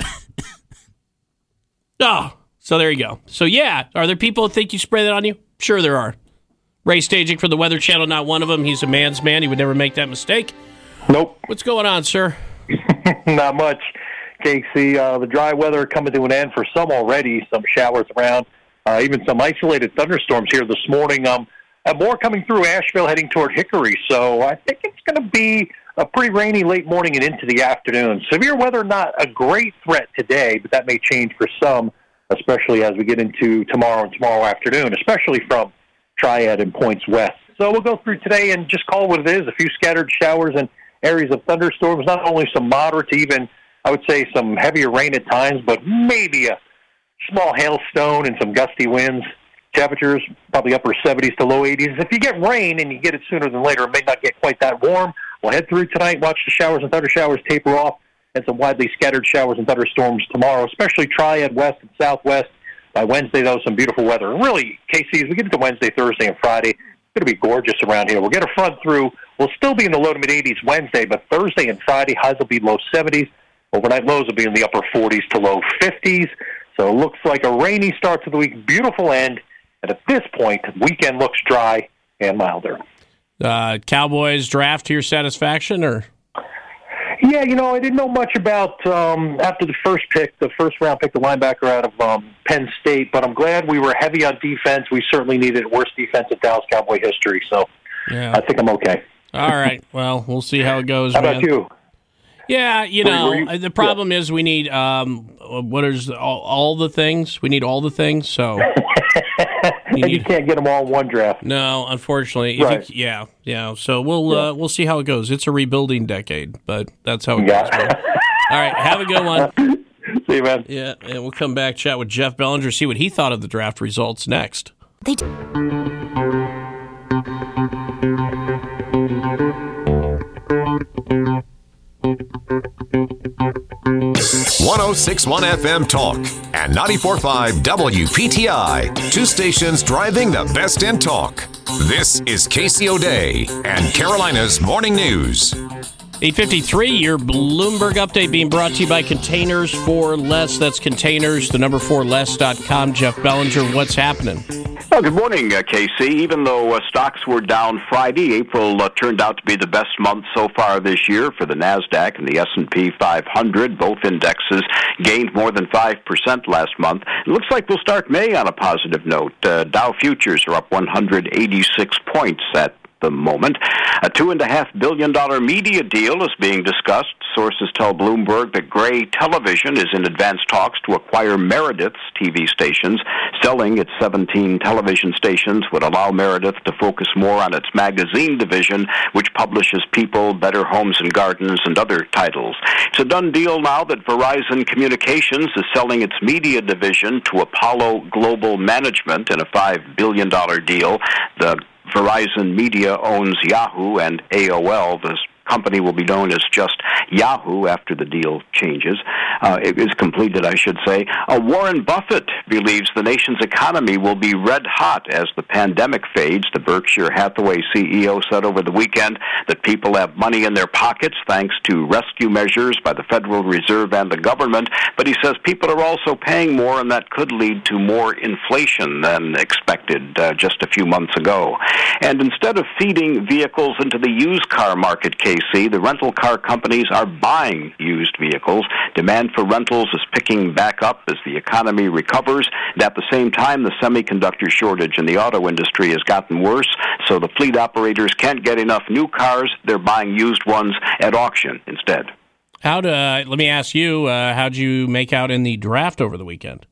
oh, so there you go. So yeah, are there people that think you spray that on you? Sure, there are. Ray Stagich for the Weather Channel, not one of them. He's a man's man. He would never make that mistake. Nope. What's going on, sir? Not much, Casey. Uh, the dry weather coming to an end for some already. Some showers around, uh, even some isolated thunderstorms here this morning. Um, and more coming through Asheville, heading toward Hickory. So I think it's going to be a pretty rainy late morning and into the afternoon. Severe weather not a great threat today, but that may change for some, especially as we get into tomorrow and tomorrow afternoon, especially from Triad and points west. So we'll go through today and just call what it is: a few scattered showers and areas of thunderstorms. Not only some moderate to even, I would say, some heavier rain at times, but maybe a small hailstone and some gusty winds. Temperatures probably upper 70s to low 80s. If you get rain and you get it sooner than later, it may not get quite that warm. We'll head through tonight, watch the showers and thunder showers taper off, and some widely scattered showers and thunderstorms tomorrow, especially Triad west and southwest. By Wednesday, though, some beautiful weather. And really, Casey, as we get into Wednesday, Thursday, and Friday, it's going to be gorgeous around here. We'll get a front through. We'll still be in the low to mid 80s Wednesday, but Thursday and Friday, highs will be low 70s. Overnight lows will be in the upper 40s to low 50s. So it looks like a rainy start to the week, beautiful end. And at this point, weekend looks dry and milder. Uh, Cowboys draft to your satisfaction, or Yeah, you know, I didn't know much about um, after the first pick, the first round pick, the linebacker out of um, Penn State. But I'm glad we were heavy on defense. We certainly needed worst defense in Dallas Cowboy history. So Yeah. I think I'm okay. all right. Well, we'll see how it goes. How about man. you? Yeah, you know, you- uh, the problem is we need um, what is all, all the things? We need all the things. So and you can't get them all in one draft. no, unfortunately, if you- Right. yeah, yeah. So we'll uh, we'll see how it goes. It's a rebuilding decade, but that's how it goes. All right, have a good one. See you, man. Yeah, and we'll come back chat with Jeff Bellinger, see what he thought of the draft results next. They 1061 FM Talk and 945 WPTI. Two stations driving the best in talk. This is Casey O'Day and Carolina's Morning News. 853, your Bloomberg update being brought to you by Containers for Less. That's containers, the number four less.com. Jeff Bellinger, what's happening? Well, good morning, uh, Casey. Even though uh, stocks were down Friday, April uh, turned out to be the best month so far this year for the Nasdaq and the S&P 500. Both indexes gained more than five percent last month. It looks like we'll start May on a positive note. Uh, Dow futures are up 186 points at the moment. A two and a half billion dollar media deal is being discussed. Sources tell Bloomberg that Gray Television is in advanced talks to acquire Meredith's TV stations. Selling its 17 television stations would allow Meredith to focus more on its magazine division, which publishes People, Better Homes and Gardens, and other titles. It's a done deal now that Verizon Communications is selling its media division to Apollo Global Management in a $5 billion deal. The Verizon Media owns Yahoo and AOL. This company will be known as just Yahoo after the deal changes. Uh, it is completed, I should say. Uh, Warren Buffett believes the nation's economy will be red hot as the pandemic fades. The Berkshire Hathaway CEO said over the weekend that people have money in their pockets thanks to rescue measures by the Federal Reserve and the government, but he says people are also paying more, and that could lead to more inflation than expected uh, just a few months ago. And instead of feeding vehicles into the used car market, Casey, the rental car companies are buying used vehicles. Demand for rentals is picking back up as the economy recovers. And at the same time, the semiconductor shortage in the auto industry has gotten worse, so the fleet operators can't get enough new cars. They're buying used ones at auction instead. How to? Uh, let me ask you. Uh, how'd you make out in the draft over the weekend?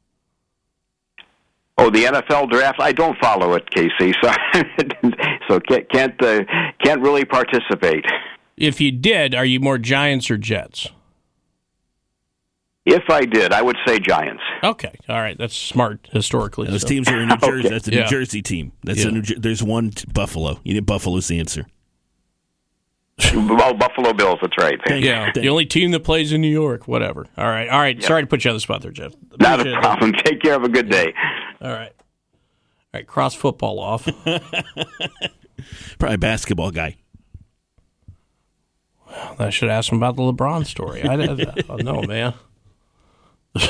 Oh, the NFL draft. I don't follow it, Casey. So, so can't can't uh, can't really participate. If you did, are you more Giants or Jets? If I did, I would say Giants. Okay, all right, that's smart historically. Those so. teams are in New Jersey. Okay. That's the Yeah. New Jersey team. That's Yeah. a New Jer- There's one t- Buffalo. You need Buffalo's the answer. well, Buffalo Bills. That's right. Yeah, the only team that plays in New York. Whatever. All right, all right. Sorry to put you on the spot there, Jeff. Not a Appreciate it. problem. Take care. Have a good day. All right. All right, cross football off. Probably basketball guy. I should ask him about the LeBron story. I, don't know, man.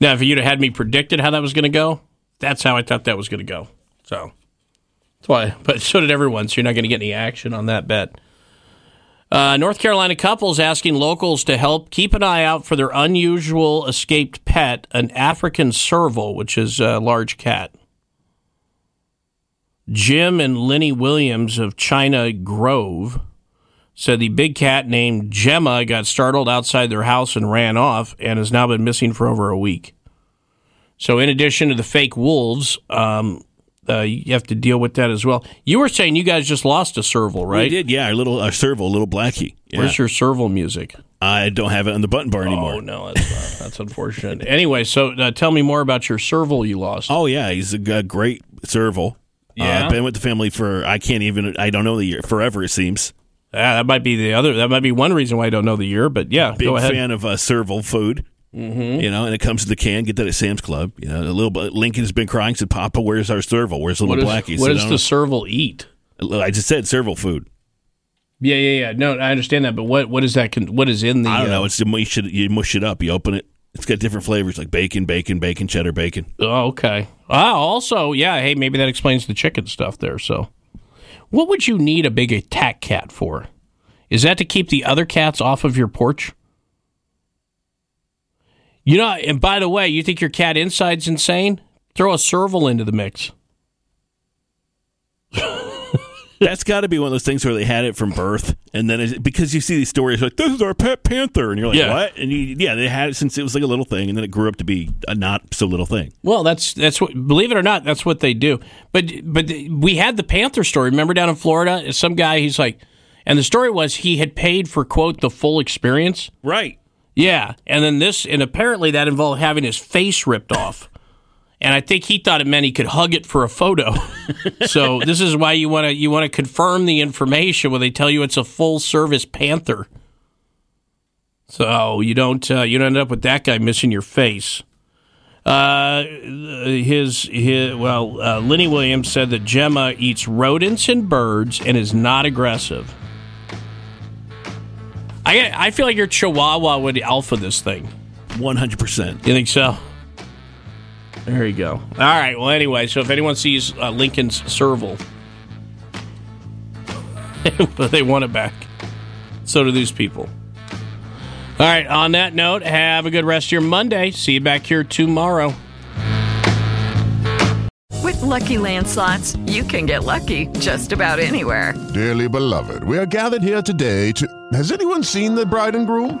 now, if you'd have had me predicted how that was going to go, that's how I thought that was going to go. So that's why. But so did everyone. So you're not going to get any action on that bet. Uh, North Carolina couples asking locals to help keep an eye out for their unusual escaped pet, an African serval, which is a large cat. Jim and Lenny Williams of China Grove said the big cat named Gemma got startled outside their house and ran off and has now been missing for over a week. So, in addition to the fake wolves, um, uh, you have to deal with that as well. You were saying you guys just lost a serval, right? We did, yeah. Our little our serval, a little blackie. Yeah. Where's your serval music? I don't have it on the button bar anymore. Oh no, that's uh, that's unfortunate. Anyway, so uh, tell me more about your serval you lost. Oh yeah, he's a great serval. Yeah? uh, been with the family for I can't even I don't know the year forever. It seems. Yeah, that might be the other. That might be one reason why I don't know the year. But yeah, Big go ahead. fan of uh, serval food. Mhm. You know, and it comes in the can. Get that at Sam's Club. You know, a little bit. Lincoln's been crying. Said, "Papa, where's our serval? Where's the little is- blackie?" what does the serval eat? I just said serval food. Yeah, yeah, yeah. No, I understand that, but what what is that? Con- what is in the? I don't uh, know. It's you mush it. You mush it up. You open it. It's got different flavors like bacon, bacon, bacon, cheddar, bacon. Oh, okay. Ah, also, yeah. Hey, maybe that explains the chicken stuff there. So, what would you need a big attack cat for? Is that to keep the other cats off of your porch? You know, and by the way, you think your cat inside's insane? Throw a serval into the mix. That's got to be one of those things where they had it from birth, and then it, because you see these stories like this is our pet panther, and you're like, Yeah. what? And you, yeah, they had it since it was like a little thing, and then it grew up to be a not so little thing. Well, that's that's what. Believe it or not, that's what they do. But but we had the Panther story. Remember down in Florida, some guy. He's like, and the story was he had paid for quote the full experience. Right. Yeah, and then this, and apparently that involved having his face ripped off. And I think he thought it meant he could hug it for a photo. so this is why you want to you want to confirm the information when they tell you it's a full service panther. So you don't uh, you don't end up with that guy missing your face. Uh, his his well, uh, Lenny Williams said that Gemma eats rodents and birds and is not aggressive. I I feel like your Chihuahua would alpha this thing. One hundred percent. You think so? There you go. All right. Well, anyway, so if anyone sees uh, Lincoln's serval, they want it back. So do these people. All right. On that note, have a good rest of your Monday. See you back here tomorrow. With Lucky Land slots, you can get lucky just about anywhere. Dearly beloved, we are gathered here today to. Has anyone seen the bride and groom?